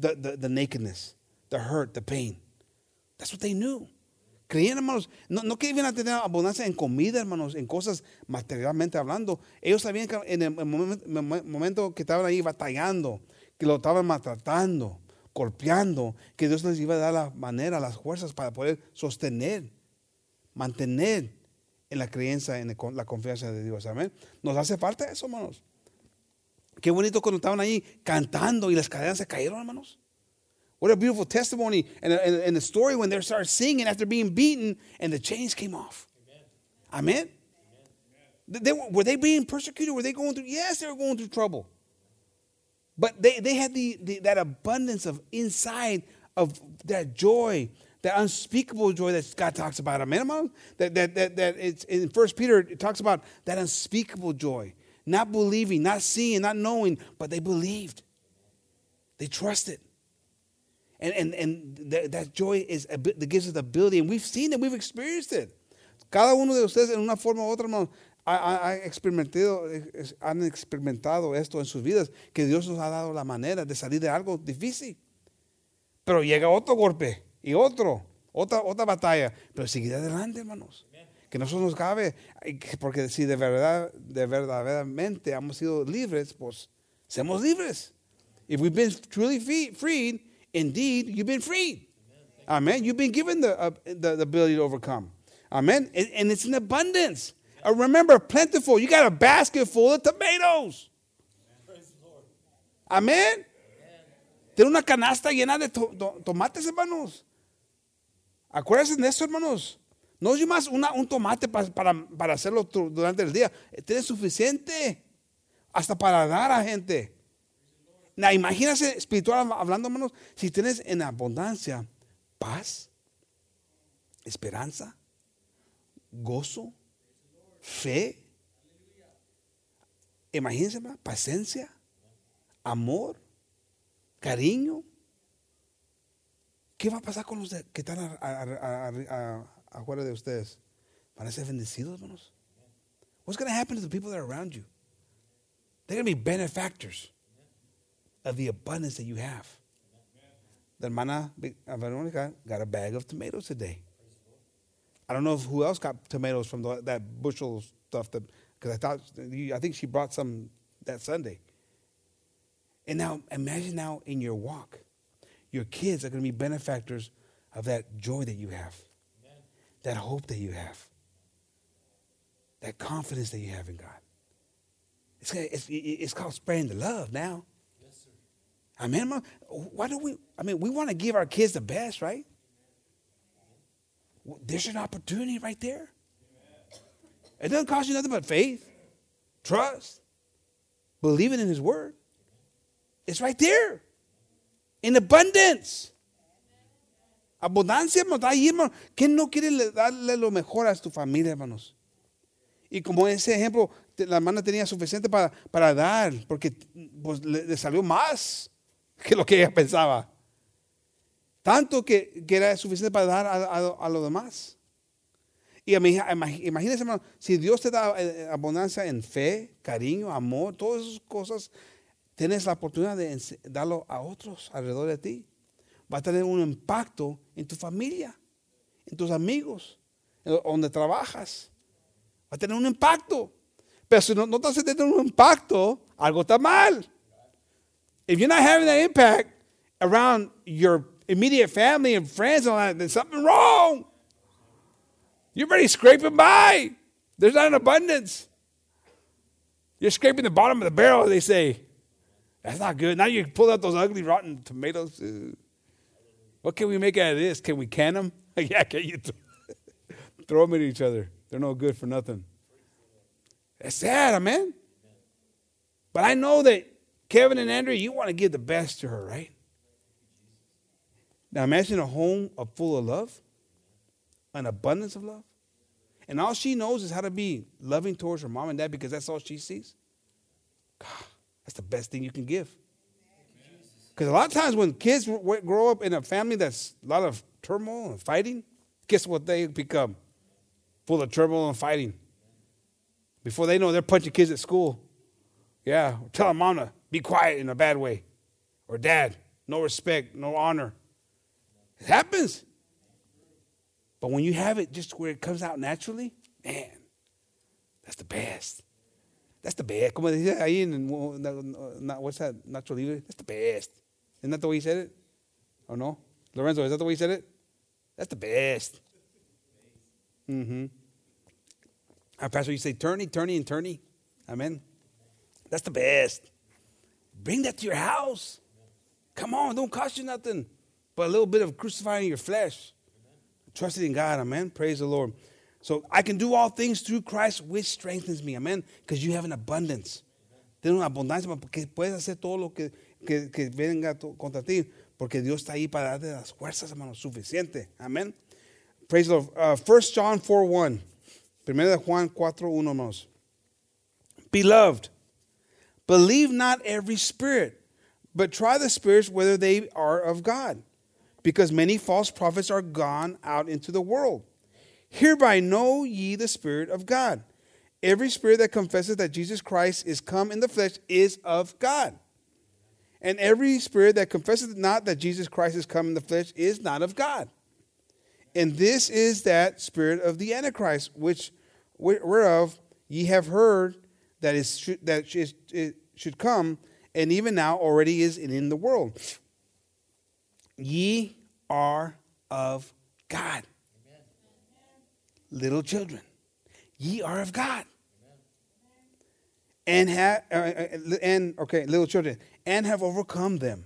S2: the, the, nakedness, the hurt, the pain. That's what they knew. Creían, hermanos, no, no que iban a tener abundancia en comida, hermanos, en cosas materialmente hablando. Ellos sabían que en el momento, que estaban ahí batallando, que lo estaban maltratando, golpeando, que Dios les iba a dar la manera, las fuerzas para poder sostener, mantener en la creencia, en la confianza de Dios. Amén. Nos hace falta eso, hermanos. Qué bonito cuando estaban ahí cantando y las cadenas se cayeron, hermanos. What a beautiful testimony and and and a story when they started singing after being beaten and the chains came off. Amen. They- they were, they being persecuted? Were they going through? Yes, they were going through trouble. But they, they had the, the, that abundance of inside of that joy, that unspeakable joy that God talks about. Amen. That, that, that, that it's in First Peter, it talks about that unspeakable joy. Not believing, not seeing, not knowing, but they believed. They trusted. And, and, and that, joy is a bit- that gives us the ability, and we've seen it, we've experienced it. Cada uno de ustedes en una forma u otra, hermano, han experimentado esto en sus vidas, que Dios nos ha dado la manera de salir de algo difícil. Pero llega otro golpe y otro, otra, otra batalla, pero seguir adelante, hermanos. Que no se nos cabe, porque si de verdad, de verdaderamente hemos sido libres, pues seamos libres. If we've been truly free, freed, indeed, you've been freed. Amen. You've been given the, uh, the, ability to overcome. Amen. And, it's in abundance. Uh, remember, plentiful. You got a basket full of tomatoes. Amen. Tiene una canasta llena de to- to- tomates, hermanos. Acuérdense de eso, hermanos. No es más un tomate pa- para, hacerlo durante el día. Tiene suficiente hasta para dar a gente. Now, imagínate espiritual hablando, hermanos, si tienes en abundancia paz, esperanza, gozo, fe. Imagínense, paciencia, amor, cariño. ¿Qué va a pasar con los que están afuera de ustedes? ¿Van a ser bendecidos, hermanos? What's going to happen to the people that are around you? They're going to be benefactors of the abundance that you have. The hermana uh, Veronica got a bag of tomatoes today. I don't know if who else got tomatoes from the, that bushel stuff because I thought I think she brought some that Sunday. And now imagine now in your walk, your kids are going to be benefactors of that joy that you have, that hope that you have, that confidence that you have in God. It's, it's, it's called spreading the love now. Amen. hermano. Why do we? I mean, we want to give our kids the best, right? There's an opportunity right there. It doesn't cost you nothing but faith, trust, believing in His Word. It's right there, in abundance. Abundancia, hermano, está ahí, hermano. ¿Quién no quiere le- darle lo mejor a tu familia, hermanos? Y como ese ejemplo, la hermana tenía suficiente para, para dar, porque pues, le, salió más que lo que ella pensaba. Tanto que, que era suficiente para dar a, a, a lo demás. Y imagínense, hermano, si Dios te da eh, abundancia en fe, cariño, amor, todas esas cosas, tienes la oportunidad de darlo a otros alrededor de ti. Va a tener un impacto en tu familia, en tus amigos, en donde trabajas. Va a tener un impacto. Pero si no, no un impacto, algo está mal. If you're not having that impact around your immediate family and friends and that, then something wrong. You're already scraping by. There's not an abundance. You're scraping the bottom of the barrel, they say. That's not good. Now you pull out those ugly, rotten tomatoes. What can we make out of this? Can we can them? yeah, can you th- throw them at each other? They're no good for nothing. That's sad, man. But I know that Kevin and Andrea, you want to give the best to her, right? Now imagine a home full of love, an abundance of love. And all she knows is how to be loving towards her mom and dad because that's all she sees. God, that's the best thing you can give. Because a lot of times when kids grow up in a family that's a lot of turmoil and fighting, guess what they become? Full of turmoil and fighting. Before they know, they're punching kids at school. Yeah, telling mom to be quiet in a bad way. Or dad, no respect, no honor. It happens. But when you have it just where it comes out naturally, man, that's the best. That's the best. Como dice ahí en- what's that? Nacho Libre. That's the best. Isn't that the way he said it? Oh no? Lorenzo, is that the way he said it? That's the best. Mm-hmm. Our pastor, you say turny, turny, and turny. Amen. That's the best. Bring that to your house. Come on, don't cost you nothing but a little bit of crucifying your flesh. Trusting in God, amen. Praise the Lord. So I can do all things through Christ, which strengthens me, amen. Because you have an abundance. Tienes una abundancia porque puedes hacer todo lo que, que, que venga contra ti, porque Dios está ahí para darte las fuerzas, hermano, suficiente. Amén. Praise the Lord. Uh, 1 John 4 1. Primera de Juan 4 1, hermanos. Beloved, believe not every spirit, but try the spirits whether they are of God, because many false prophets are gone out into the world. Hereby know ye the Spirit of God. Every spirit that confesses that Jesus Christ is come in the flesh is of God. And every spirit that confesses not that Jesus Christ is come in the flesh is not of God. And this is that spirit of the Antichrist, which whereof ye have heard that is that is, it should come, and even now already is in the world. Ye are of God, little children. Ye are of God, and have uh, uh, and okay, little children, and have overcome them,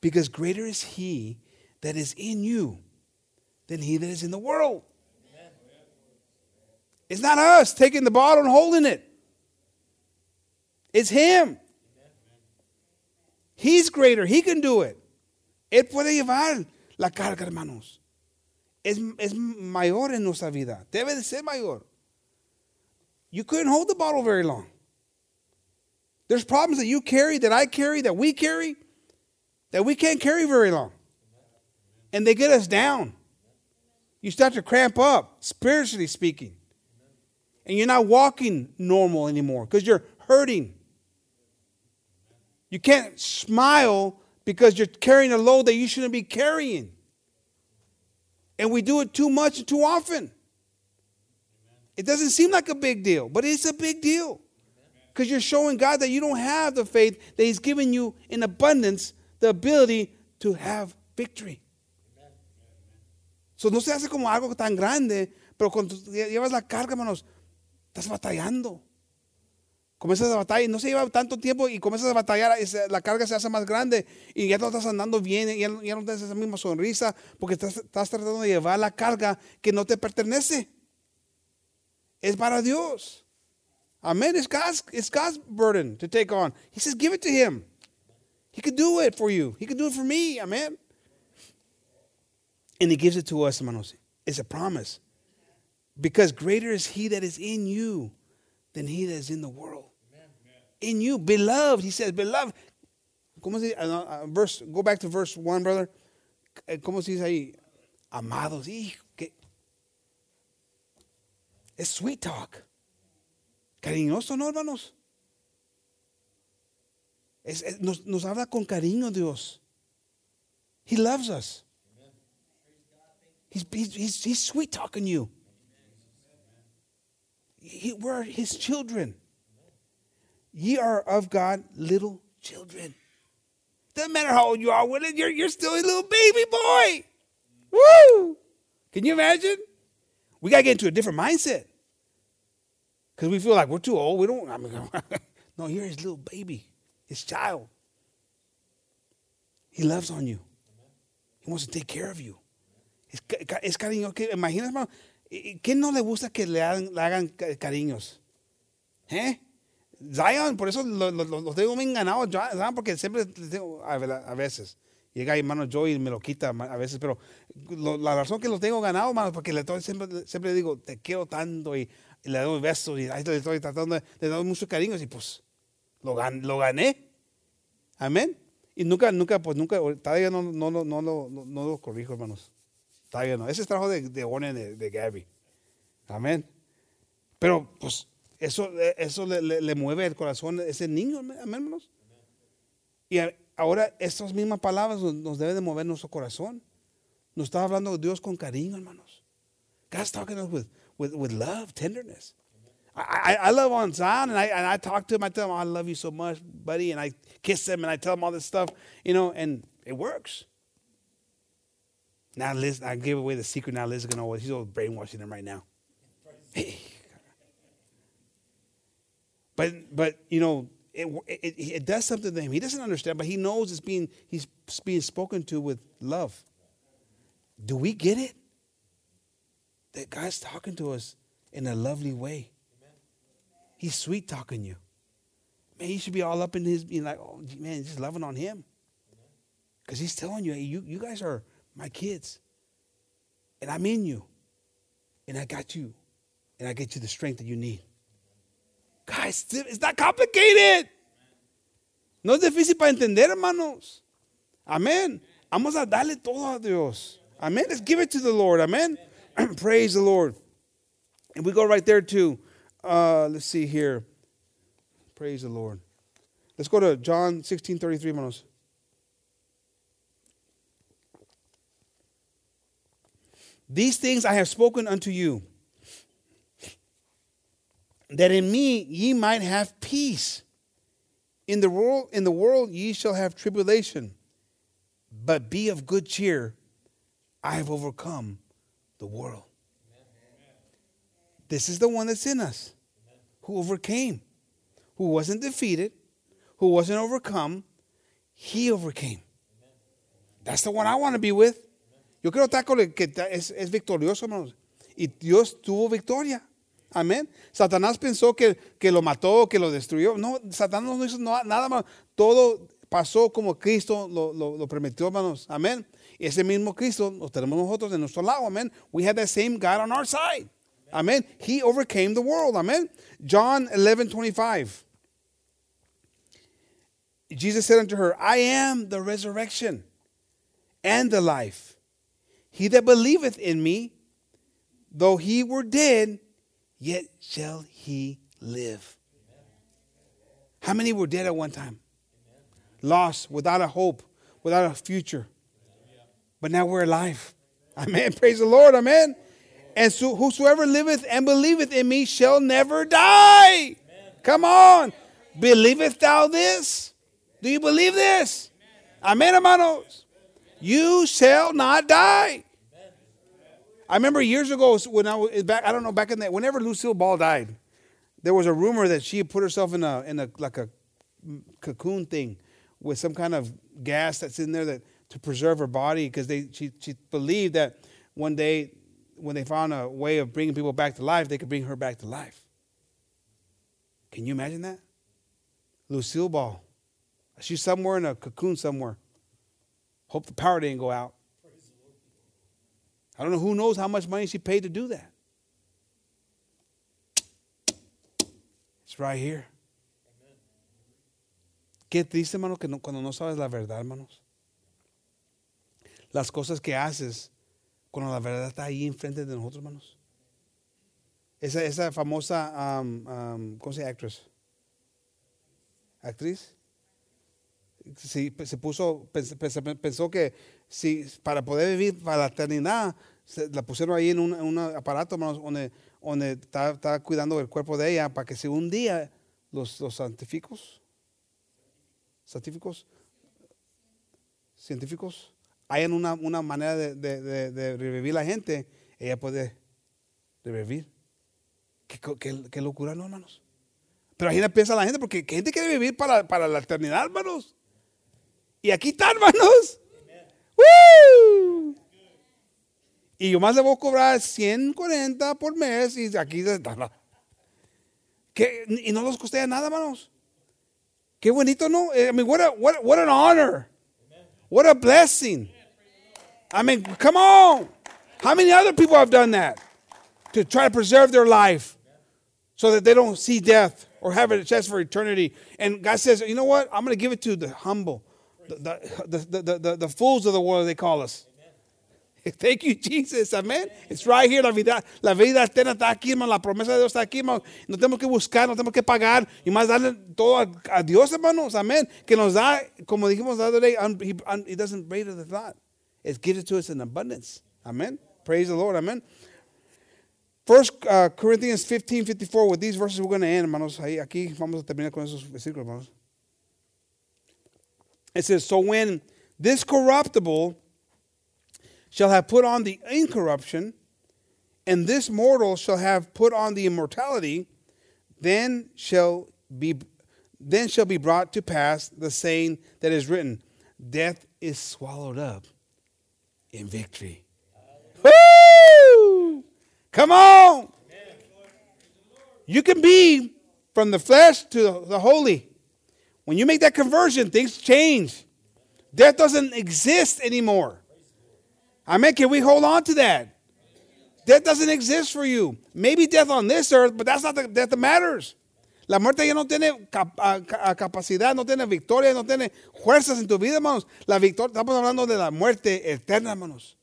S2: because greater is He that is in you than he that is in the world. It's not us taking the bottle and holding it. It's him. He's greater. He can do it. Él puede llevar la carga, hermanos. Es, es mayor en nuestra vida. Debe de ser mayor. You couldn't hold the bottle very long. There's problems that you carry, that I carry, that we carry, that we can't carry very long. And they get us down. You start to cramp up, spiritually speaking. And you're not walking normal anymore because you're hurting. You can't smile because you're carrying a load that you shouldn't be carrying. And we do it too much and too often. It doesn't seem like a big deal, but it's a big deal. Because you're showing God that you don't have the faith that He's given you in abundance, the ability to have victory. So no se hace como algo tan grande, pero cuando llevas la carga, hermanos, estás batallando. Comienzas a batallar no se lleva tanto tiempo y comienzas a batallar, la carga se hace más grande y ya no estás andando bien, ya, ya no tienes esa misma sonrisa porque estás, estás tratando de llevar la carga que no te pertenece. Es para Dios. Amen. It's God's, it's God's burden to take on. He says, give it to Him. He could do it for you. He could do it for me. Amen. And He gives it to us, hermanos. It's a promise. Because greater is He that is in you than He that is in the world. In you, beloved. He says, beloved. ¿Cómo se? Uh, uh, verse, go back to verse 1, brother. Eh, ¿Cómo se dice ahí? Amados. Es sweet talk. Cariñoso, ¿no, hermanos? Es- es- nos, nos habla con cariño Dios. He loves us. He's, he's, he's, sweet talking you. He, we're his children. Ye are of God little children. Doesn't matter how old you are, Willie, you're, you're still a little baby boy. Woo! Can you imagine? We got to get into a different mindset. Because we feel like we're too old. We don't, I mean, no, you're his little baby, his child. He loves on you. He wants to take care of you. Es, es cariño. que Imaginas, hermano, ¿y- ¿quién no le gusta que le hagan, le hagan ca- cariños? ¿Eh? Zion, por eso lo- lo- lo- los tengo bien ganados, Zion, porque siempre digo, a ve- a veces. Llega hermano Joey y me lo quita a veces, pero lo- la razón que los tengo ganados, hermano, porque le siempre, siempre digo, te quiero tanto y, le doy besos y ahí le estoy tratando, le doy mucho cariño y pues lo, gan- lo gané. Amén. Y nunca, nunca, pues nunca, todavía no, no, no, no, no, no, lo corrijo, hermanos. Todavía no. Ese es trabajo de, de de, de Gabby. Amén. Pero pues eso, eso le, mueve el corazón a ese niño, amén, hermanos. Y ahora estas mismas palabras nos, deben de mover nuestro corazón. Nos está hablando Dios con cariño, hermanos. God's talking us with, with, with love, tenderness. I, I, love on Zion, and I, and I talk to him. I tell him, oh, I love you so much, buddy. And I kiss him, and I tell him all this stuff, you know, and it works. Now Liz, I give away the secret. Now Liz is gonna know. He's all brainwashing him right now. Hey. But but you know it, it it does something to him. He doesn't understand, but he knows it's being he's being spoken to with love. Do we get it? That God's talking to us in a lovely way. He's sweet talking you. Man, you should be all up in his being like, oh man, just loving on him. Because he's telling you, hey, you, you guys are my kids. And I'm in you. And I got you. And I get you the strength that you need. Guys, it's not complicated. No es difícil para entender, hermanos. Amén. Vamos a darle todo a Dios. Amén. Let's give it to the Lord. Amen. Praise the Lord. And we go right there too. Uh, let's see here. Praise the Lord. Let's go to John 16 33, hermanos. These things I have spoken unto you, that in me ye might have peace. In the world, in the world ye shall have tribulation, but be of good cheer. I have overcome the world. This is the one that's in us, who overcame, who wasn't defeated, who wasn't overcome. He overcame. That's the one I want to be with. Yo quiero estar con el que es, victorioso, hermanos. Y Dios tuvo victoria. Amén. Satanás pensó que, que lo mató, que lo destruyó. No, Satanás no hizo nada más. Todo pasó como Cristo lo, lo, prometió, hermanos. Amén. Ese mismo Cristo lo tenemos nosotros en nuestro lado. Amén. We have that same God on our side. Amén. He overcame the world. Amén. John 11, 25. Jesus said unto her, I am the resurrection and the life. He that believeth in me, though he were dead, yet shall he live. How many were dead at one time? Lost, without a hope, without a future. But now we're alive. Amen. Praise the Lord. Amen. And so whosoever liveth and believeth in me shall never die. Come on. Believeth thou this? Do you believe this? Amen, hermanos. You shall not die. I remember years ago when I was back, I don't know, back in that, whenever Lucille Ball died, there was a rumor that she had put herself in a in a like a mm, cocoon thing with some kind of gas that's in there that to preserve her body because they she she believed that one day when they found a way of bringing people back to life, they could bring her back to life. Can you imagine that? Lucille Ball. She's somewhere in a cocoon somewhere. Hope the power didn't go out. I don't know who knows how much money she paid to do that. It's right here. Qué triste, hermano, que no, cuando no sabes la verdad, hermanos. Las cosas que haces cuando la verdad está ahí enfrente de nosotros, hermanos. Esa, esa famosa, um, um, ¿cómo se? Actress. Actriz. Sí, se puso, pensó, que si para poder vivir para la eternidad, se, la pusieron ahí en un, aparato, hermanos, donde, donde está, cuidando el cuerpo de ella para que si un día los, los científicos, científicos hayan una, una manera de, de, revivir la gente, ella puede revivir. ¿Qué, qué, qué locura, no, hermanos? Pero ahí piensa la gente, porque ¿qué gente quiere vivir para, para la eternidad, hermanos? Y aquí están, hermanos. ¡Woo! Y yo más le voy a cobrar 140 por mes y aquí ¿Qué? y no nos costea nada, hermanos. Qué bonito, ¿no? I mean, what, a, what, what an honor. What a blessing. I mean, come on. How many other people have done that? To try to preserve their life so that they don't see death or have a chance for eternity. And God says, you know what? I'm going to give it to the humble, the, the, the, the, the fools of the world, they call us. Thank you, Jesus. Amén. It's right here. La vida, la vida eterna está aquí, hermano. La promesa de Dios está aquí, hermano. No tenemos que buscar, no tenemos que pagar. Y más darle todo a, a Dios, hermanos. Amén. Que nos da, como dijimos the other day, he, doesn't rate the thought. It gives it to us in abundance. Amen. Praise the Lord. Amen. First uh, Corinthians 15, 54. With these verses, we're going to end, hermanos. Ahí, aquí vamos a terminar con esos versículos, hermanos. It says, So when this corruptible shall have put on the incorruption, and this mortal shall have put on the immortality, then shall be then shall be brought to pass the saying that is written, Death is swallowed up in victory. Woo! Come on! You can be from the flesh to the holy. When you make that conversion, things change. Death doesn't exist anymore. Amen. Can we hold on to that? Death doesn't exist for you. Maybe death on this earth, but that's not the death that matters. La muerte ya no tiene capacidad, no tiene victoria, no tiene fuerzas en tu vida, hermanos. La victoria, estamos hablando de la muerte eterna, hermanos.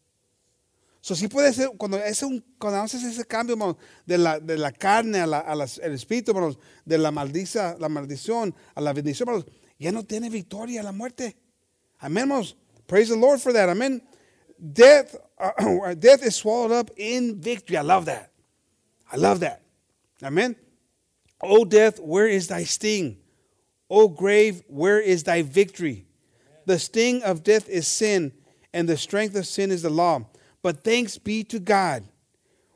S2: So, sí puede ser, cuando, es un, haces ese cambio, hermanos, de la, de la carne al el espíritu, hermanos, de la, maldiza, la maldición a la bendición, hermanos, ya no tiene victoria la muerte. Amén, hermanos. Praise the Lord for that. Amén. Death, uh, death is swallowed up in victory. I love that. I love that. Amen. O death, where is thy sting? O grave, where is thy victory? The sting of death is sin, and the strength of sin is the law. But thanks be to God,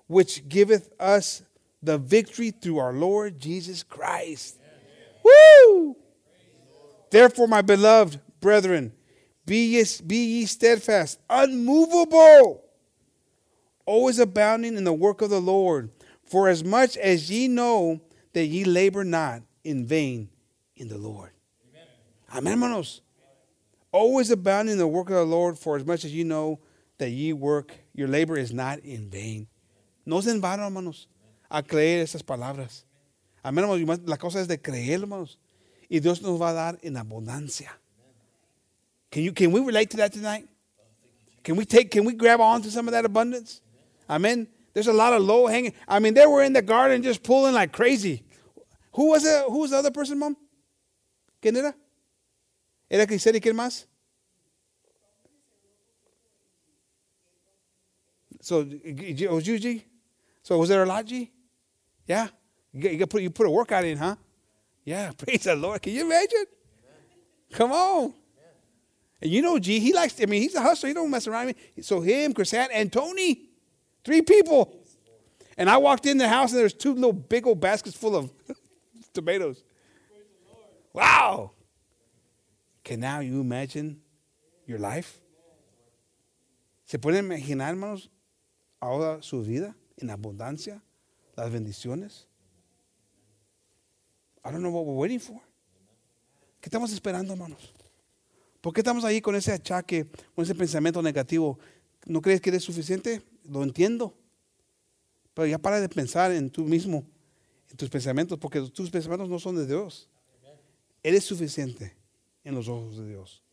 S2: which giveth us the victory through our Lord Jesus Christ. Woo! Therefore, my beloved brethren, be ye, be ye steadfast, unmovable, always abounding in the work of the Lord. For as much as ye know that ye labor not in vain in the Lord. Amen, hermanos. Always abounding in the work of the Lord, for as much as ye know that ye work, your labor is not in vain. No se en vano, hermanos, a creer esas palabras. Amén, hermanos. La cosa es de creer, hermanos. Y Dios nos va a dar en abundancia. Can you can we relate to that tonight? Can we take can we grab on to some of that abundance? Amen. There's a lot of low hanging. I mean, they were in the garden just pulling like crazy. Who was it? Who was the other person, mom? ¿Quién era? ¿Era Crisel y quién más? So it was you, G? So was there a lot, G? Yeah. You, you, put, you put a workout in, huh? Yeah. Praise the Lord. Can you imagine? Come on. And you know, G, he likes, I mean, he's a hustler. He don't mess around. with me. So him, Chrisanne, and Tony, three people. And I walked in the house and there's two little big old baskets full of tomatoes. Wow. Can now you imagine your life? ¿Se pueden imaginar, hermanos, ahora su vida en abundancia, las bendiciones? I don't know what we're waiting for. ¿Qué estamos esperando, hermanos? ¿Por qué estamos ahí con ese achaque, con ese pensamiento negativo? ¿No crees que eres suficiente? Lo entiendo. Pero ya para de pensar en tú mismo, en tus pensamientos, porque tus pensamientos no son de Dios. Eres suficiente en los ojos de Dios.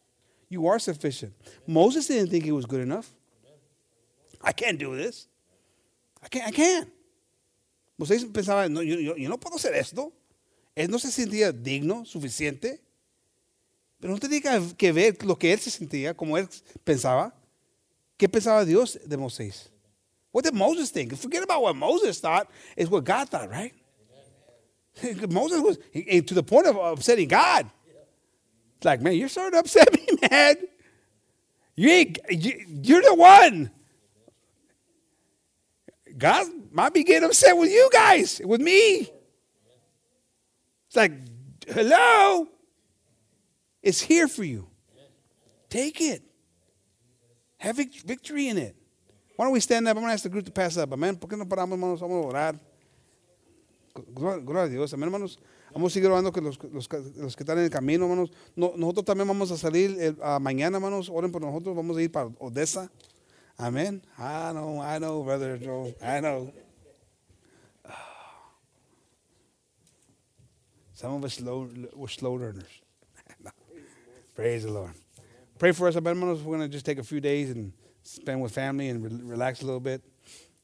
S2: You are sufficient. Moses didn't think he was good enough. I can't do this. I can't. I can't. Moisés pensaba, no, yo, yo, yo no puedo hacer esto. Él no se sentía digno, suficiente. Pero no tenía que- ver lo que él se sentía, como él pensaba. ¿Qué pensaba Dios de Moisés? What did Moses think? Forget about what Moses thought. It's what God thought, right? Moses was to the point of upsetting God. It's like, man, you're starting to upset me, man. You ain't, you're the one. God might be getting upset with you guys, with me. It's like, hello, it's here for you. Take it. Have vic- victory in it. Why don't we stand up? I'm going to ask the group to pass up. Amén. ¿Por qué no paramos, hermanos? Vamos a orar. Gloria, a Dios. Amén, hermanos. Vamos a seguir orando con los, los, los que están en el camino, hermanos. No- nosotros también vamos a salir el- ah, mañana, hermanos. Oren por nosotros. Vamos a ir para Odessa. Amén. I know, I know, brother Joe. I know. Some of us slow, we're slow learners. Praise the Lord. Pray for us, hermanos. We're going to just take a few days and spend with family and re- relax a little bit.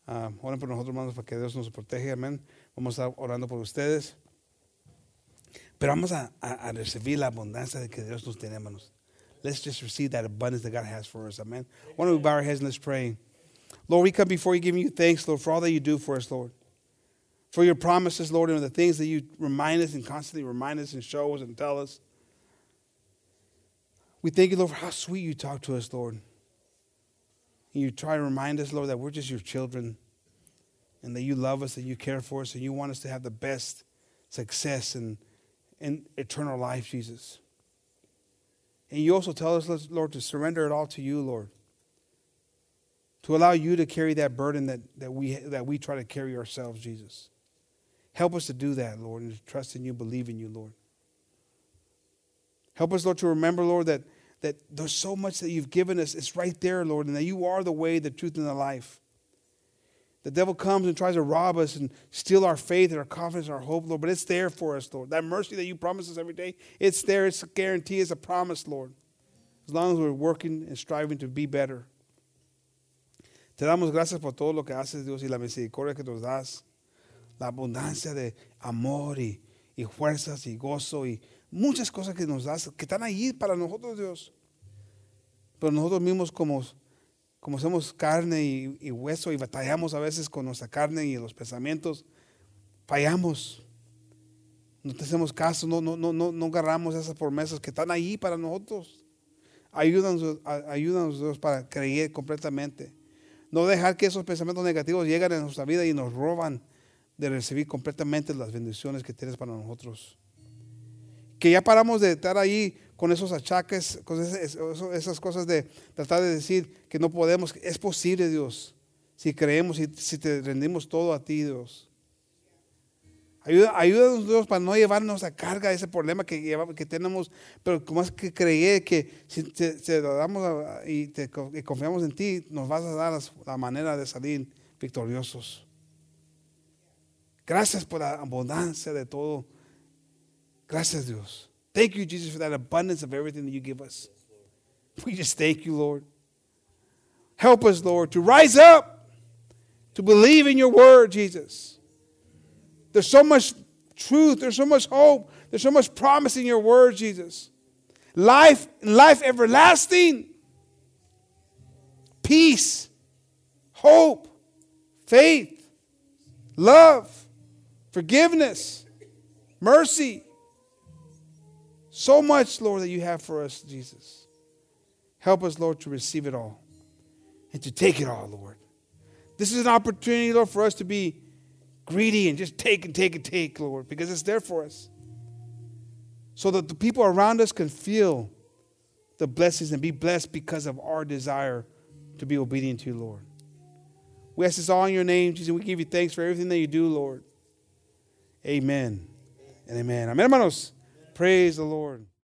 S2: Uh, oren por nosotros, hermanos, para que Dios nos protege. Amén. Vamos a estar orando por ustedes. Pero vamos a, a, a recibir la abundancia que Dios nos tiene, hermanos. Let's just receive that abundance that God has for us. Amen. Why don't we bow our heads and let's pray? Lord, we come before you giving you thanks, Lord, for all that you do for us, Lord. For your promises, Lord, and the things that you remind us and constantly remind us and show us and tell us. We thank you, Lord, for how sweet you talk to us, Lord. And you try to remind us, Lord, that we're just your children and that you love us, that you care for us, and you want us to have the best success and, and eternal life, Jesus. And you also tell us, Lord, to surrender it all to you, Lord. To allow you to carry that burden that, that, we, that we try to carry ourselves, Jesus. Help us to do that, Lord, and to trust in you, believe in you, Lord. Help us, Lord, to remember, Lord, that, that there's so much that you've given us. It's right there, Lord, and that you are the way, the truth, and the life. The devil comes and tries to rob us and steal our faith and our confidence and our hope, Lord, but it's there for us, Lord. That mercy that you promise us every day, it's there. It's a guarantee, it's a promise, Lord. As long as we're working and striving to be better. Te damos gracias por todo lo que haces, Dios, y la misericordia que nos das. La abundancia de amor y, y fuerzas y gozo y muchas cosas que nos das, que están ahí para nosotros, Dios. Pero nosotros mismos como, como somos carne y, hueso y batallamos a veces con nuestra carne y los pensamientos, fallamos. No te hacemos caso, no, no, no, no, no agarramos esas promesas que están ahí para nosotros. Ayúdanos, ayúdanos Dios para creer completamente. No dejar que esos pensamientos negativos lleguen a nuestra vida y nos roban de recibir completamente las bendiciones que tienes para nosotros. Que ya paramos de estar ahí con esos achaques, con esas cosas de tratar de decir que no podemos. Es posible, Dios, si creemos y si te rendimos todo a ti, Dios. Ayúdanos, Dios, para no llevarnos a carga ese problema que, tenemos, pero como es que creer que si te, te damos y, te, y confiamos en ti, nos vas a dar la manera de salir victoriosos. Gracias por la abundancia de todo. Gracias, Dios. Thank you, Jesus, for that abundance of everything that you give us. We just thank you, Lord. Help us, Lord, to rise up, to believe in your word, Jesus. There's so much truth, there's so much hope, there's so much promise in your word, Jesus. Life, life everlasting, peace, hope, faith, love, forgiveness, mercy. So much, Lord, that you have for us, Jesus. Help us, Lord, to receive it all and to take it all, Lord. This is an opportunity, Lord, for us to be greedy and just take and take and take, Lord, because it's there for us. So that the people around us can feel the blessings and be blessed because of our desire to be obedient to you, Lord. We ask this all in your name, Jesus. We give you thanks for everything that you do, Lord. Amen and amen. Amen, hermanos. Praise the Lord.